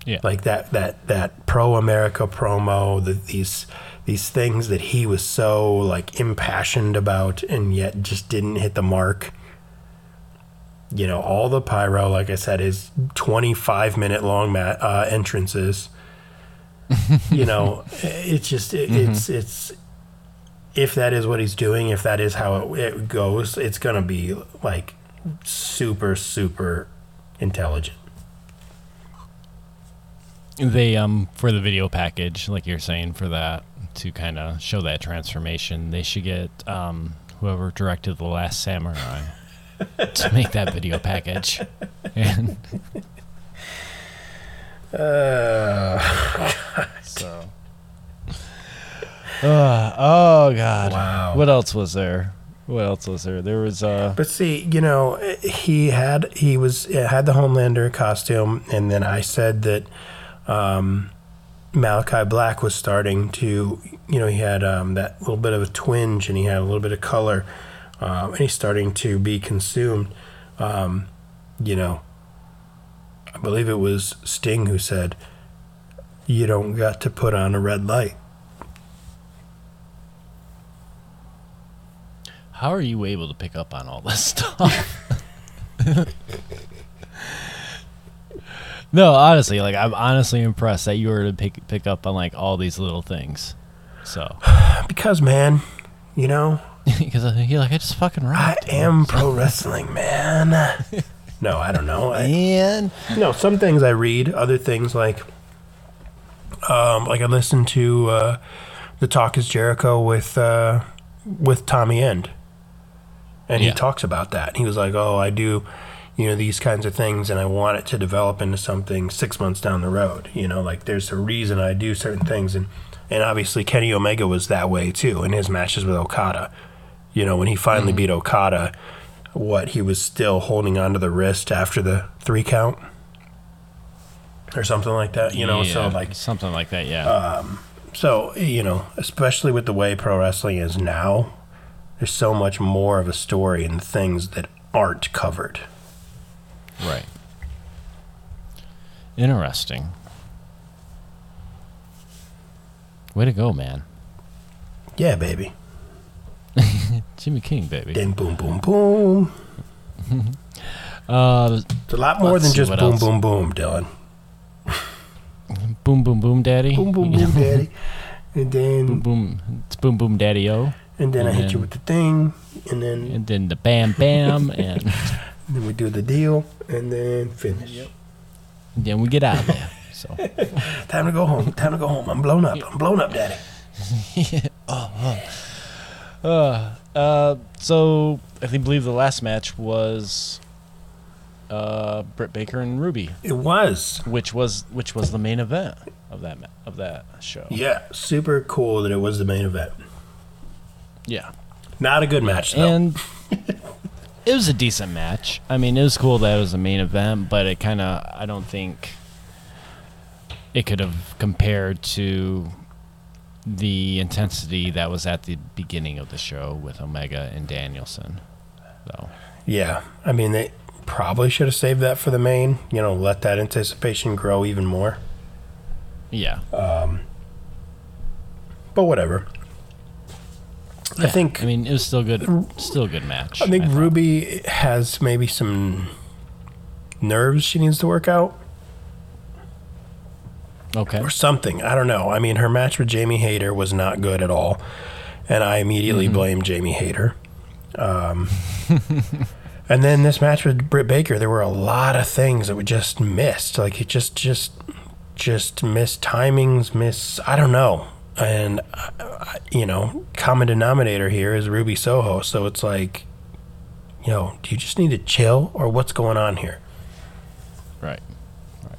Yeah, Like that that that pro America promo, the, these these things that he was so like impassioned about and yet just didn't hit the mark. You know, all the pyro, like I said, his 25 minute long mat, uh, entrances. you know, it's just it, it's it's if that is what he's doing, if that is how it, it goes, it's gonna be like super super intelligent. they um for the video package, like you're saying, for that to kind of show that transformation, they should get um whoever directed the Last Samurai to make that video package, and Uh, so. Uh, oh God! Wow. What else was there? What else was there? There was uh. But see, you know, he had he was had the Homelander costume, and then I said that um, Malakai Black was starting to, you know, he had um, that little bit of a twinge, and he had a little bit of color, um, and he's starting to be consumed. Um, you know, I believe it was Sting who said, "You don't got to put on a red light." How are you able to pick up on all this stuff? no, honestly, like I'm honestly impressed that you were to pick pick up on like all these little things. So, Because, man, you know, because you're like I just fucking I rocked. am pro wrestling, man. no, I don't know. I, And no, some things I read, other things like, um, like I listened to uh, the Talk Is Jericho with uh, with Tommy End, and Yeah. he talks about that. He was like, "Oh, I do." You know these kinds of things, and I want it to develop into something six months down the road. You know, like there's a reason I do certain things, and and obviously Kenny Omega was that way too in his matches with Okada. You know, when he finally mm-hmm. beat Okada, what he was still holding onto the wrist after the three count. or something like that. You know, so like something like that. Yeah. Um, so you know, especially with the way pro wrestling is now, there's so much more of a story and things that aren't covered. right. Interesting. Way to go, man. Yeah, baby. Jimmy King, baby. Then boom, boom, boom. Uh, It's a lot more than just boom, else. boom, boom, Dylan. boom, boom, boom, daddy. Boom, boom, boom, daddy. And then, boom, boom. It's boom, boom, daddy o. and then I hit you with the thing, and then, And then the bam, bam, and then we do the deal, and then finish. then we get out of there. So. Time to go home. Time to go home. I'm blown up. I'm blown up, daddy. Uh, uh, so I think believe the last match was uh, Britt Baker and Ruby, It was. which was which was the main event of that of that show. Yeah, super cool that it was the main event. Yeah, Not a good match, though. and it was a decent match. I mean, it was cool that it was the main event, but it kind of I don't think it could have compared to the intensity that was at the beginning of the show with Omega and Danielson. So yeah, I mean, they probably should have saved that for the main. You know, let that anticipation grow even more. yeah, Um, But whatever. I think I mean, it was still good. Still a good match. I think thought. Ruby has maybe some nerves she needs to work out Okay. or something. I don't know. I mean, her match with Jamie Hayter was not good at all, and I immediately blame Jamie Hayter. Um, and then this match with Britt Baker, there were a lot of things that we just missed. Like it just, just, just missed timings. Miss, I don't know. And uh, you know, common denominator here is Ruby Soho. So it's like, you know, do you just need to chill, or what's going on here? Right. Right.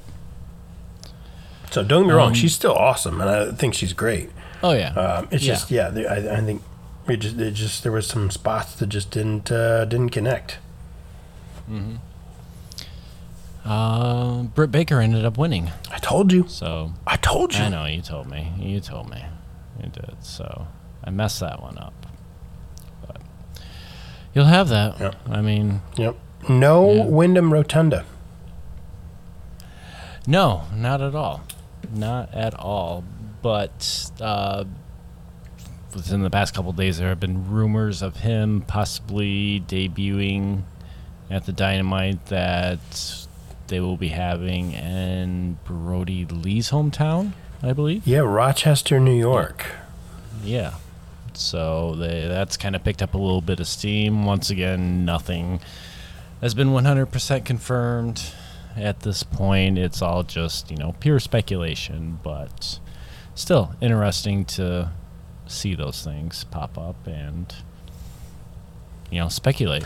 So don't get me wrong, Um, she's still awesome, and I think she's great. Oh yeah. Um, it's Yeah. just yeah, I, I think it just it just there was some spots that just didn't uh, didn't connect. Uh, Britt Baker ended up winning. Told you, So I told you. I know you told me. You told me. You did. So I messed that one up. But you'll have that. Yep. I mean, Yep. No Yeah. Wyndham Rotunda. no, not at all. Not at all. But uh, within the past couple days, there have been rumors of him possibly debuting at the Dynamite that they will be having in Brodie Lee's hometown, I believe. Yeah, Rochester, New York. Yeah. So they, that's kind of picked up a little bit of steam. Once again, nothing has been 100% confirmed at this point. It's all just, you know, pure speculation, but still interesting to see those things pop up and, you know, speculate.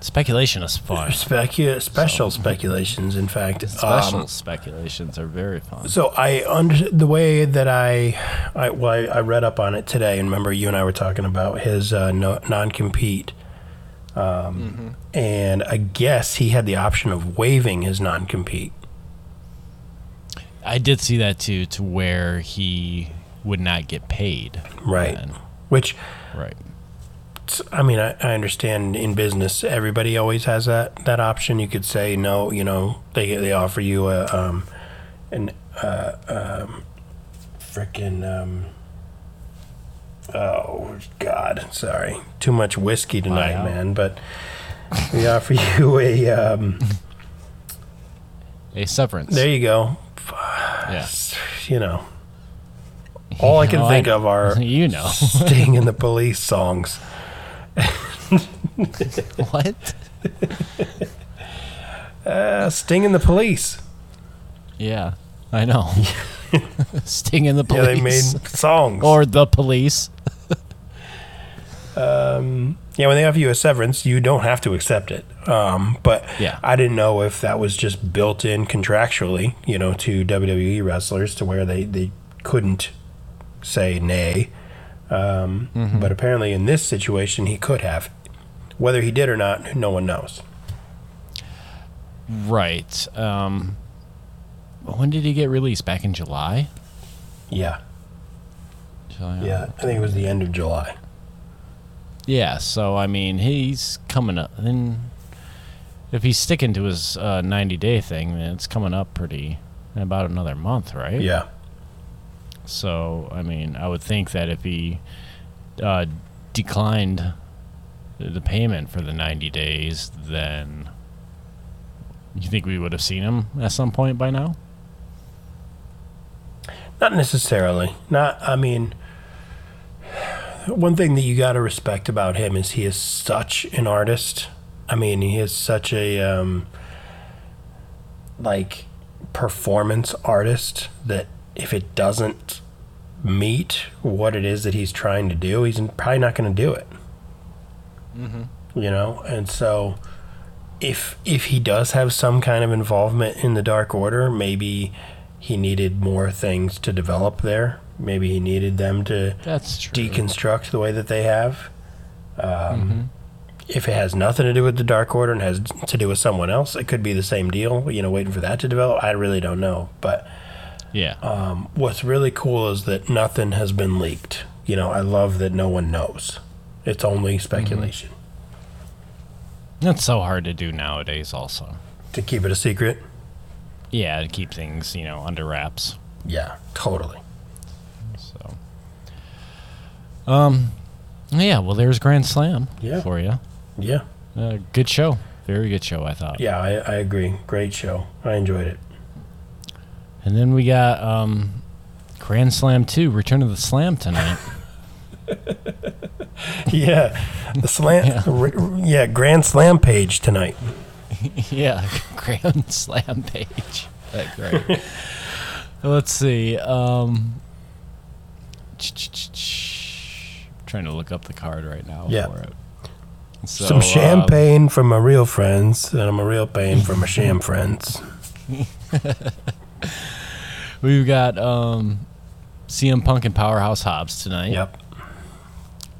Speculation is fun. Specu- special speculations, in fact. Special Um, speculations are very fun. so I under the way that I, I well, I, I read up on it today, and remember you and I were talking about his uh, no, non-compete, um, and I guess he had the option of waiving his non-compete. I did see that too, to where he would not get paid. Right. then. Which Right. I mean, I, I understand in business, everybody always has that, that option. You could say no. You know, they they offer you a um, an uh, um, freaking um, oh God, sorry, too much whiskey tonight, Buyout. man. But we offer you a um, A severance. there you go. yeah. You know, all I can think I- of are you know. Sting in the Police songs. what? Uh, Sting and the Police. Yeah, I know. Sting in the Yeah, police. they made songs. or the police. um, yeah, when they offer you a severance, you don't have to accept it. Um, but Yeah. I didn't know if that was just built in contractually, you know, to WWE wrestlers to where they, they couldn't say nay. Um, But apparently, in this situation, he could have. Whether he did or not, no one knows. Right. Um, when did he get released? Back in July. Yeah, July, yeah. I think it was the end of July. Yeah, so I mean, he's coming up. Then, if he's sticking to his uh, 90 day thing, then it's coming up pretty in about another month, right? Yeah, So, I mean, I would think that if he uh, declined the payment for the 90 days, then you think we would have seen him at some point by now? not necessarily. Not. I mean, one thing that you got to respect about him is he is such an artist. I mean, he is such a um, like performance artist that if it doesn't meet what it is that he's trying to do, he's probably not going to do it. You know, and so if if he does have some kind of involvement in the Dark Order, maybe he needed more things to develop there. Maybe he needed them to That's deconstruct the way that they have. Um, If it has nothing to do with the Dark Order and has to do with someone else, it could be the same deal. You know, waiting for that to develop. I really don't know. But Yeah. um, what's really cool is that nothing has been leaked. You know, I love that no one knows. It's only speculation That's so hard to do nowadays, also. to keep it a secret. Yeah, to keep things, you know, under wraps. Yeah, totally. So, um, yeah. Well, there's Grand Slam Yeah. for you. Yeah, Uh, good show. Very good show, I thought. yeah, I, I agree. Great show. I enjoyed it. And then we got um, Grand Slam 2, Return of the Slam tonight. Yeah, the slam. yeah. yeah, Grand Slam page tonight. yeah, Grand Slam page. That great. Let's see. Um, trying to look up the card right now Yeah. for it. So, Some champagne from my real friends, and I'm a real pain for my sham friends. we've got um, CM Punk and Powerhouse Hobbs tonight. Yep.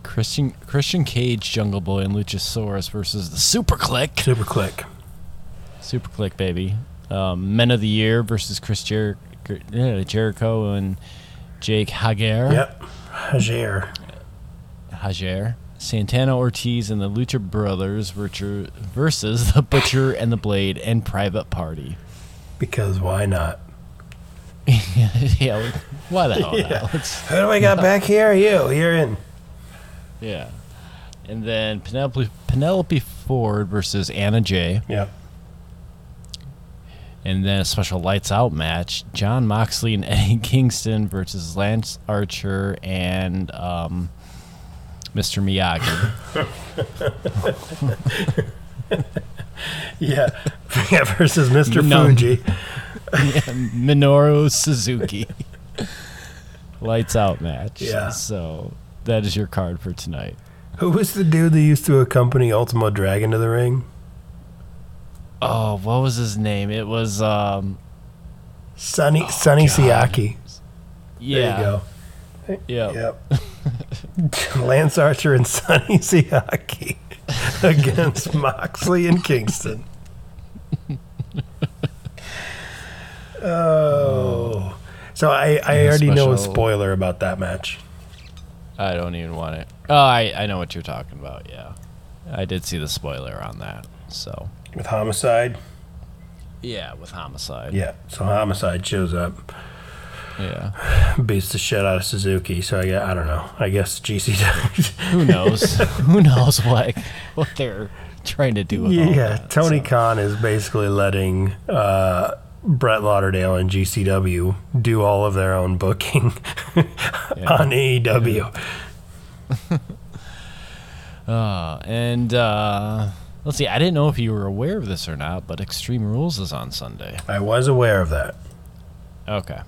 Christian Christian Cage, Jungle Boy, and Luchasaurus versus the Super Kliq. Super Kliq. Super Kliq, baby. Um, Men of the Year versus Chris Jer- Jer- Jericho and Jake Hager. Yep. Hajer. Hager. Santana Ortiz and the Lucha Brothers versus the Butcher and the Blade and Private Party. Because why not? yeah, why the hell Yeah. Who do we got back here? You. You're in. yeah. And then Penelope, Penelope Ford versus Anna Jay. Yeah. And then a special lights out match Jon Moxley and Eddie Kingston versus Lance Archer and um, Mr. Miyagi. Yeah. yeah. Versus Mr. No. Fuji. Minoru Suzuki. lights out match. Yeah. So that is your card for tonight. Who was the dude that used to accompany Ultimo Dragon to the ring? Oh, what was his name? It was um Sonny Sonny God. Siaki. yeah. There you go. Yeah. Yep. Lance Archer and Sonny Siaki against Moxley and Kingston. Oh. So I, I already know a special- spoiler about that match. I don't even want it. Oh, I, I know what you're talking about. Yeah. I did see the spoiler on that. So, With Homicide. yeah, with Homicide. Yeah. So Homicide shows up, Yeah. beats the shit out of Suzuki. So I I don't know. I guess GCW. Who knows? Who knows what what they're trying to do with all yeah. that, Tony so. Khan is basically letting uh, Brett Lauderdale and GCW do all of their own booking on AEW. Uh, and uh, let's see. I didn't know if you were aware of this or not, but Extreme Rules is on Sunday. I was aware of that. Okay.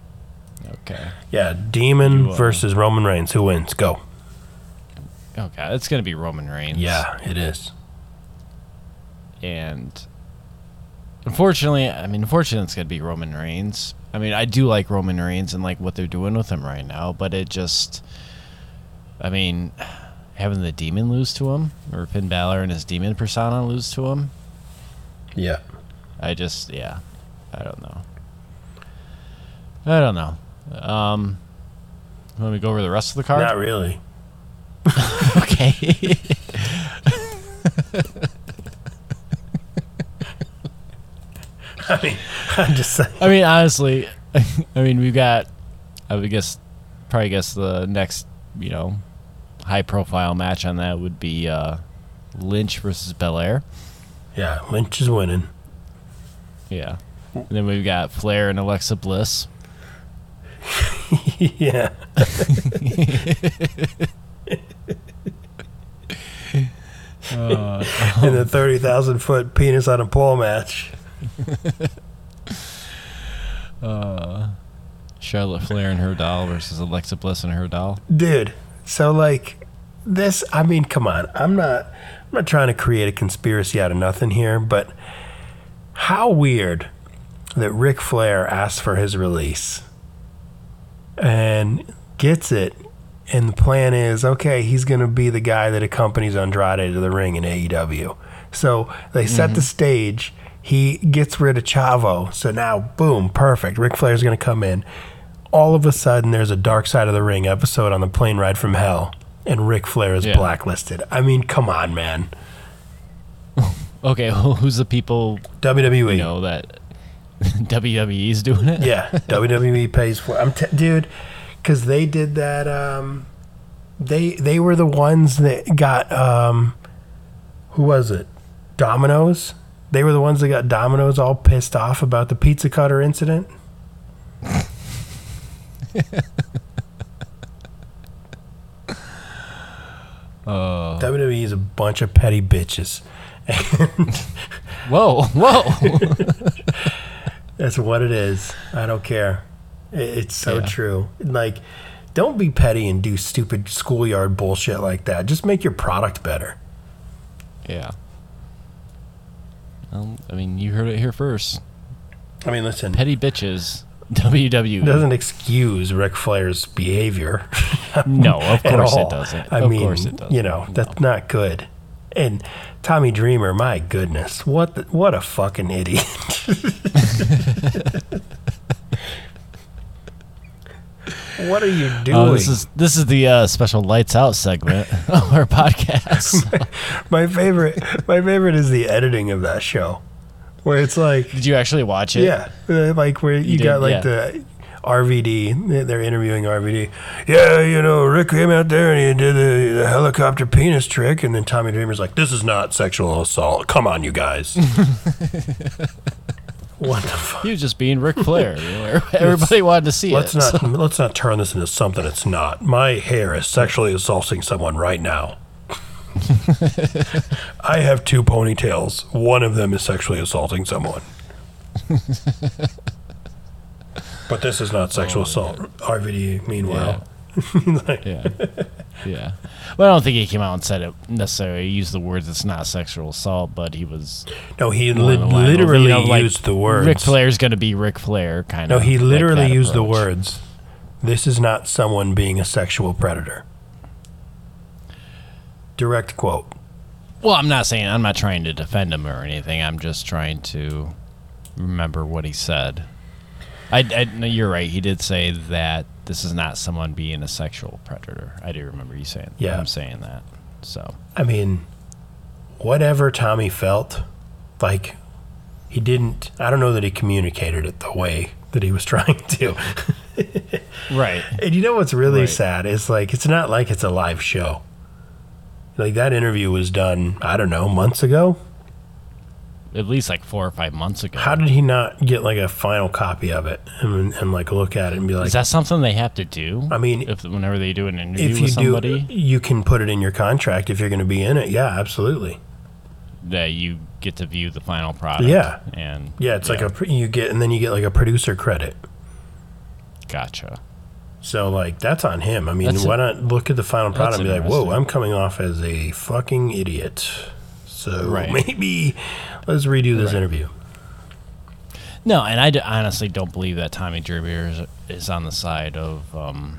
Okay. Yeah, Demon You, uh, versus Roman Reigns. Who wins? Go. Okay. It's gonna be Roman Reigns. Yeah, it is. And unfortunately, I mean, unfortunately, it's gonna be Roman Reigns. I mean, I do like Roman Reigns and like what they're doing with him right now, but it just, I mean, having the demon lose to him or Finn Balor and his demon persona lose to him, Yeah. I just, yeah, I don't know. I don't know. Um, let me go over the rest of the card. Not really. okay. I mean, I'm just saying. I mean, honestly, I mean, we've got, I would guess, probably guess the next, you know, high profile match on that would be uh, Lynch versus Belair. Yeah, Lynch is winning. Yeah. And then we've got Flair and Alexa Bliss. yeah. Uh, In the 30,000 foot penis on a pole match. uh, Charlotte Flair and her doll versus Alexa Bliss and her doll. Dude, so like this, I mean, come on. I'm not I'm not trying to create a conspiracy out of nothing here, but how weird that Ric Flair asked for his release and gets it and the plan is okay, he's going to be the guy that accompanies Andrade to the ring in AEW. So they set the stage. He gets rid of Chavo. So now, boom, perfect. Ric Flair's going to come in. All of a sudden, there's a Dark Side of the Ring episode on the plane ride from hell, and Ric Flair is Yeah. blacklisted. I mean, come on, man. Okay, who's the people WWE. you know that WWE's doing it? Yeah, WWE pays for. I'm t- dude, because they did that. Um, they they were the ones that got. Um, who was it? Domino's. They were the ones that got Domino's all pissed off about the pizza cutter incident. Uh, WWE is a bunch of petty bitches. whoa, whoa. That's what it is. I don't care. It's so Yeah. true. Like, don't be petty and do stupid schoolyard bullshit like that. Just make your product better. yeah. I mean, you heard it here first. I mean, listen. Petty bitches, WWE. doesn't excuse Ric Flair's behavior. No, of course it doesn't. I Of mean, course it doesn't. you know, that's not good. And Tommy Dreamer, my goodness, what the, what a fucking idiot. What are you doing? Oh, this is this is the uh, special lights out segment of our podcast. my favorite. My favorite is the editing of that show, where it's like, Did you actually watch it? yeah, uh, like where you, did, got like yeah. the RVD. They're interviewing RVD. Yeah, you know, Ric came out there and he did the, the helicopter penis trick, and then Tommy Dreamer's like, "This is not sexual assault. Come on, you guys." what the fuck? He was just being Ric Flair. You everybody wanted to see Let's it. not so- let's not turn this into something it's not. My hair is sexually assaulting someone right now. I have two ponytails. One of them is sexually assaulting someone. but this is not sexual oh, assault. RVD, meanwhile. Like, yeah, yeah. Well, I don't think he came out and said it necessarily. He used the words "it's not sexual assault," but he was No, he li- in the line of, literally you know, like, used the words. Ric Flair's going to be Ric Flair, kind no, of. No, he literally that used the words. This is not someone being a sexual predator. Direct quote. Well, I'm not saying I'm not trying to defend him or anything. I'm just trying to remember what he said. I, I no, you're right. He did say that this is not someone being a sexual predator. I do remember you saying. Yeah. I'm saying that. So I mean, whatever Tommy felt, like he didn't. I don't know that he communicated it the way that he was trying to. right. and you know what's really Right. sad is like it's not like it's a live show. Like that interview was done, I don't know, months ago. At least like four or five months ago. How did he not get like a final copy of it and, and like look at it and be like, is that something they have to do? I mean, if whenever they do an interview if you with somebody, do, you can put it in your contract if you're going to be in it. Yeah, absolutely. that you get to view the final product. Yeah. And Yeah, it's like a you get and then you get like a producer credit. gotcha. So like that's on him. I mean, That's why not look at the final product and be like, "Whoa. I'm coming off as a fucking idiot." So Right. maybe let's redo this Right. interview. No, and I d- honestly don't believe that Tommy Dreamer is, is on the side of, um,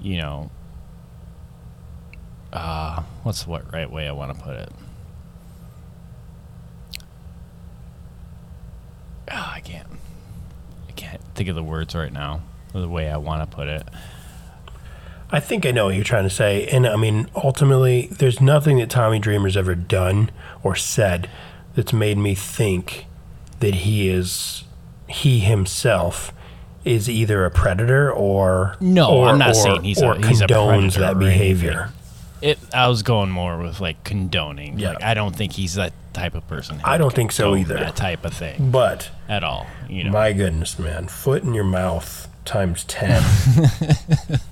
you know, uh, what's the what right way I want to put it? Ah, I can't, I can't think of the words right now, the way I want to put it. I think I know what you're trying to say. And I mean, ultimately, there's nothing that Tommy Dreamer's ever done or said that's made me think that he is, he himself is either a predator or. No, or, I'm not or- saying he's a- or he's a condones predator that behavior. It. I was going more with like condoning. Yeah. Like I don't think he's that type of person. I don't think so either. That type of thing But at all. You know. my goodness, man, foot in your mouth times 10.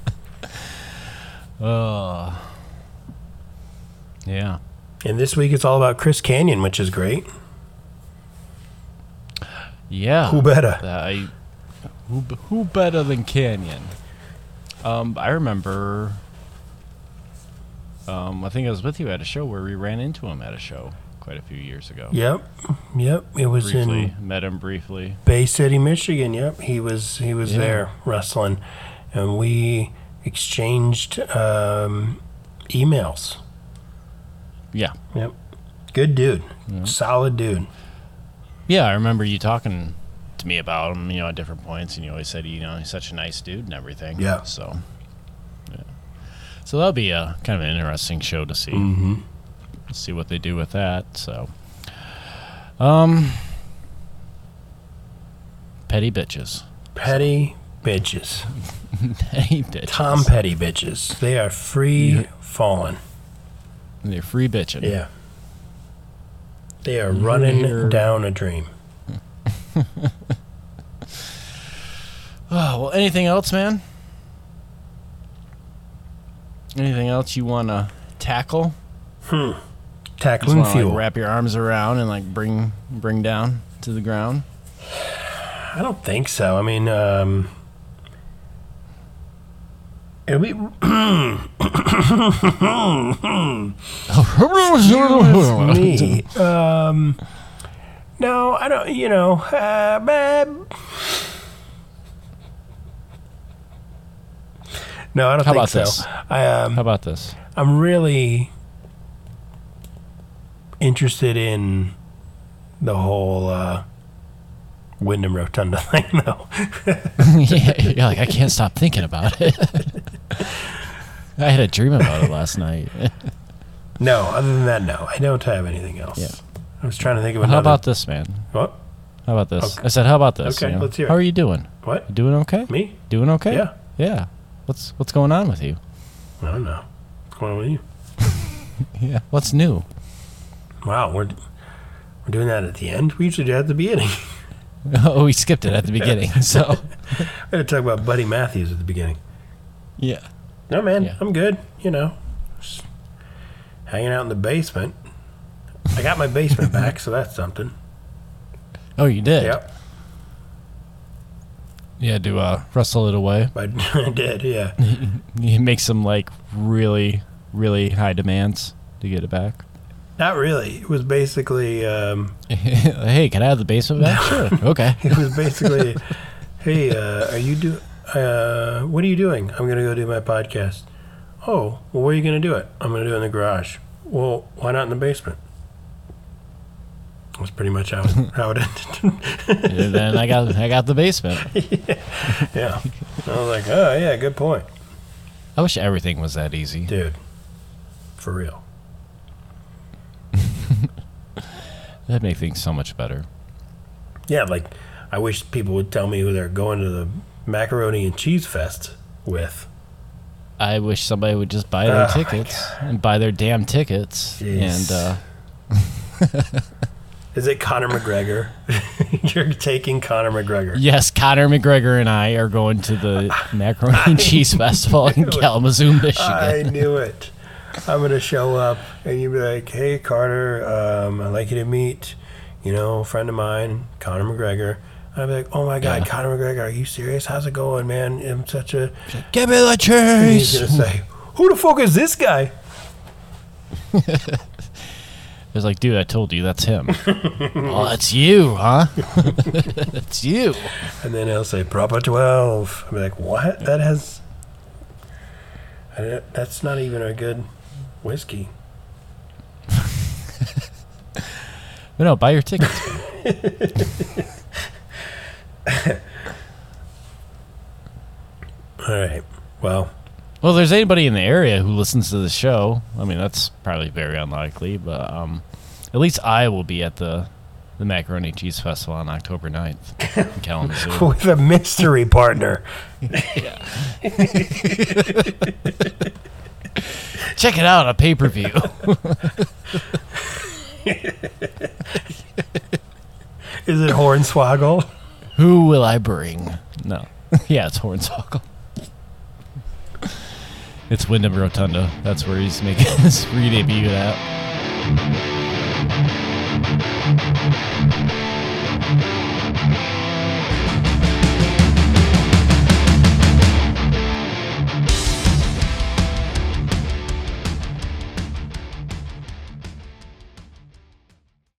Oh. Yeah. and this week it's all about Chris Kanyon, which is great. Yeah. Who better? I, who, who better than Kanyon? Um, I remember. Um, I think I was with you at a show where we ran into him at a show quite a few years ago. Yep. Yep. It was briefly in met him briefly. Bay City, Michigan. Yep, he was he was Yeah. there wrestling, and we exchanged um, emails. Yeah, Yep, good dude, solid dude. yeah. I remember you talking to me about him, you know, at different points, and you always said, you know, he's such a nice dude and everything. Yeah. So, yeah. So that'll be a kind of an interesting show to see. Mm-hmm. see what they do with that. So, um, petty bitches, Petty bitches, bitches. Tom Petty bitches. They are free falling. they're free bitching. Yeah, they are running Here. down a dream. Oh well, anything else, man? Anything else you want to tackle? Just Tackling fuel. like, wrap your arms around and like bring bring down to the ground. I don't think so. I mean, um, it'll be. me. Um, no, I don't. You know, uh, but- no, I don't How think about so. this? I um, How about this? I'm really interested in the whole uh, Wyndham Rotunda thing, though. yeah, you're like I can't stop thinking about it. I had a dream about it last night. no, other than that, no, I don't have anything else. Yeah. I was trying to think of How about this, man? what? How about this? Okay. I said, how about this? Okay, you know? let's hear it. How are you doing? What? You doing okay? Me? Doing okay? Yeah. Yeah. What's what's going on with you? I don't know. What's going on with you? Yeah. What's new? Wow, we're we're doing that at the end. We usually do that at the beginning. oh, we skipped it at the beginning. So I had to talk about Buddy Matthews at the beginning. Yeah. No, man, Yeah. I'm good. You know, just hanging out in the basement. I got my basement back, so that's something. Oh, you did. Yep, Yeah. To uh, wrestle it away. I, I did. Yeah. You make some like really really high demands to get it back. Not really. It was basically, um, hey, can I have the basement back? Sure. Okay. it was basically, hey, uh, are you do? Uh, what are you doing? I'm gonna go do my podcast. Oh, well, where are you gonna do it? I'm gonna do it in the garage. Well, why not in the basement? That's pretty much how how it ended. and then I got I got the basement. yeah. I was like, oh yeah, good point, I wish everything was that easy. dude. For real. That'd make things so much better. Yeah, like I wish people would tell me who they're going to the macaroni and cheese fest with. I wish somebody would just buy their Oh, tickets and buy their damn tickets. Jeez. And uh, Is it Conor McGregor? You're taking Conor McGregor. yes, Conor McGregor and I are going to the Macaroni and Cheese Festival in Kalamazoo, Michigan. I knew it. I'm gonna show up and you'd be like, "Hey, Carter, um, I'd like you to meet, you know, a friend of mine, Conor McGregor." I'd be like, "Oh my God, Yeah. Conor McGregor, are you serious? How's it going, man? I'm such a." Give me the And he's gonna say, "Who the fuck is this guy?" It was like, dude, I told you that's him. oh, that's you, huh? that's you. And then he'll say, "Proper 12." I'd be like, "What? That has." That's not even a good whiskey. No, buy your tickets. All right. Well, Well, there's anybody in the area who listens to the show, I mean, that's probably very unlikely, but um, at least I will be at the the Macaroni Cheese Festival on October 9th in Kalamazoo. with a mystery partner. Check it out, a pay per view. Is it Hornswoggle? Who will I bring? No. yeah, it's Hornswoggle. it's Wyndham Rotunda. That's where he's making his re debut at.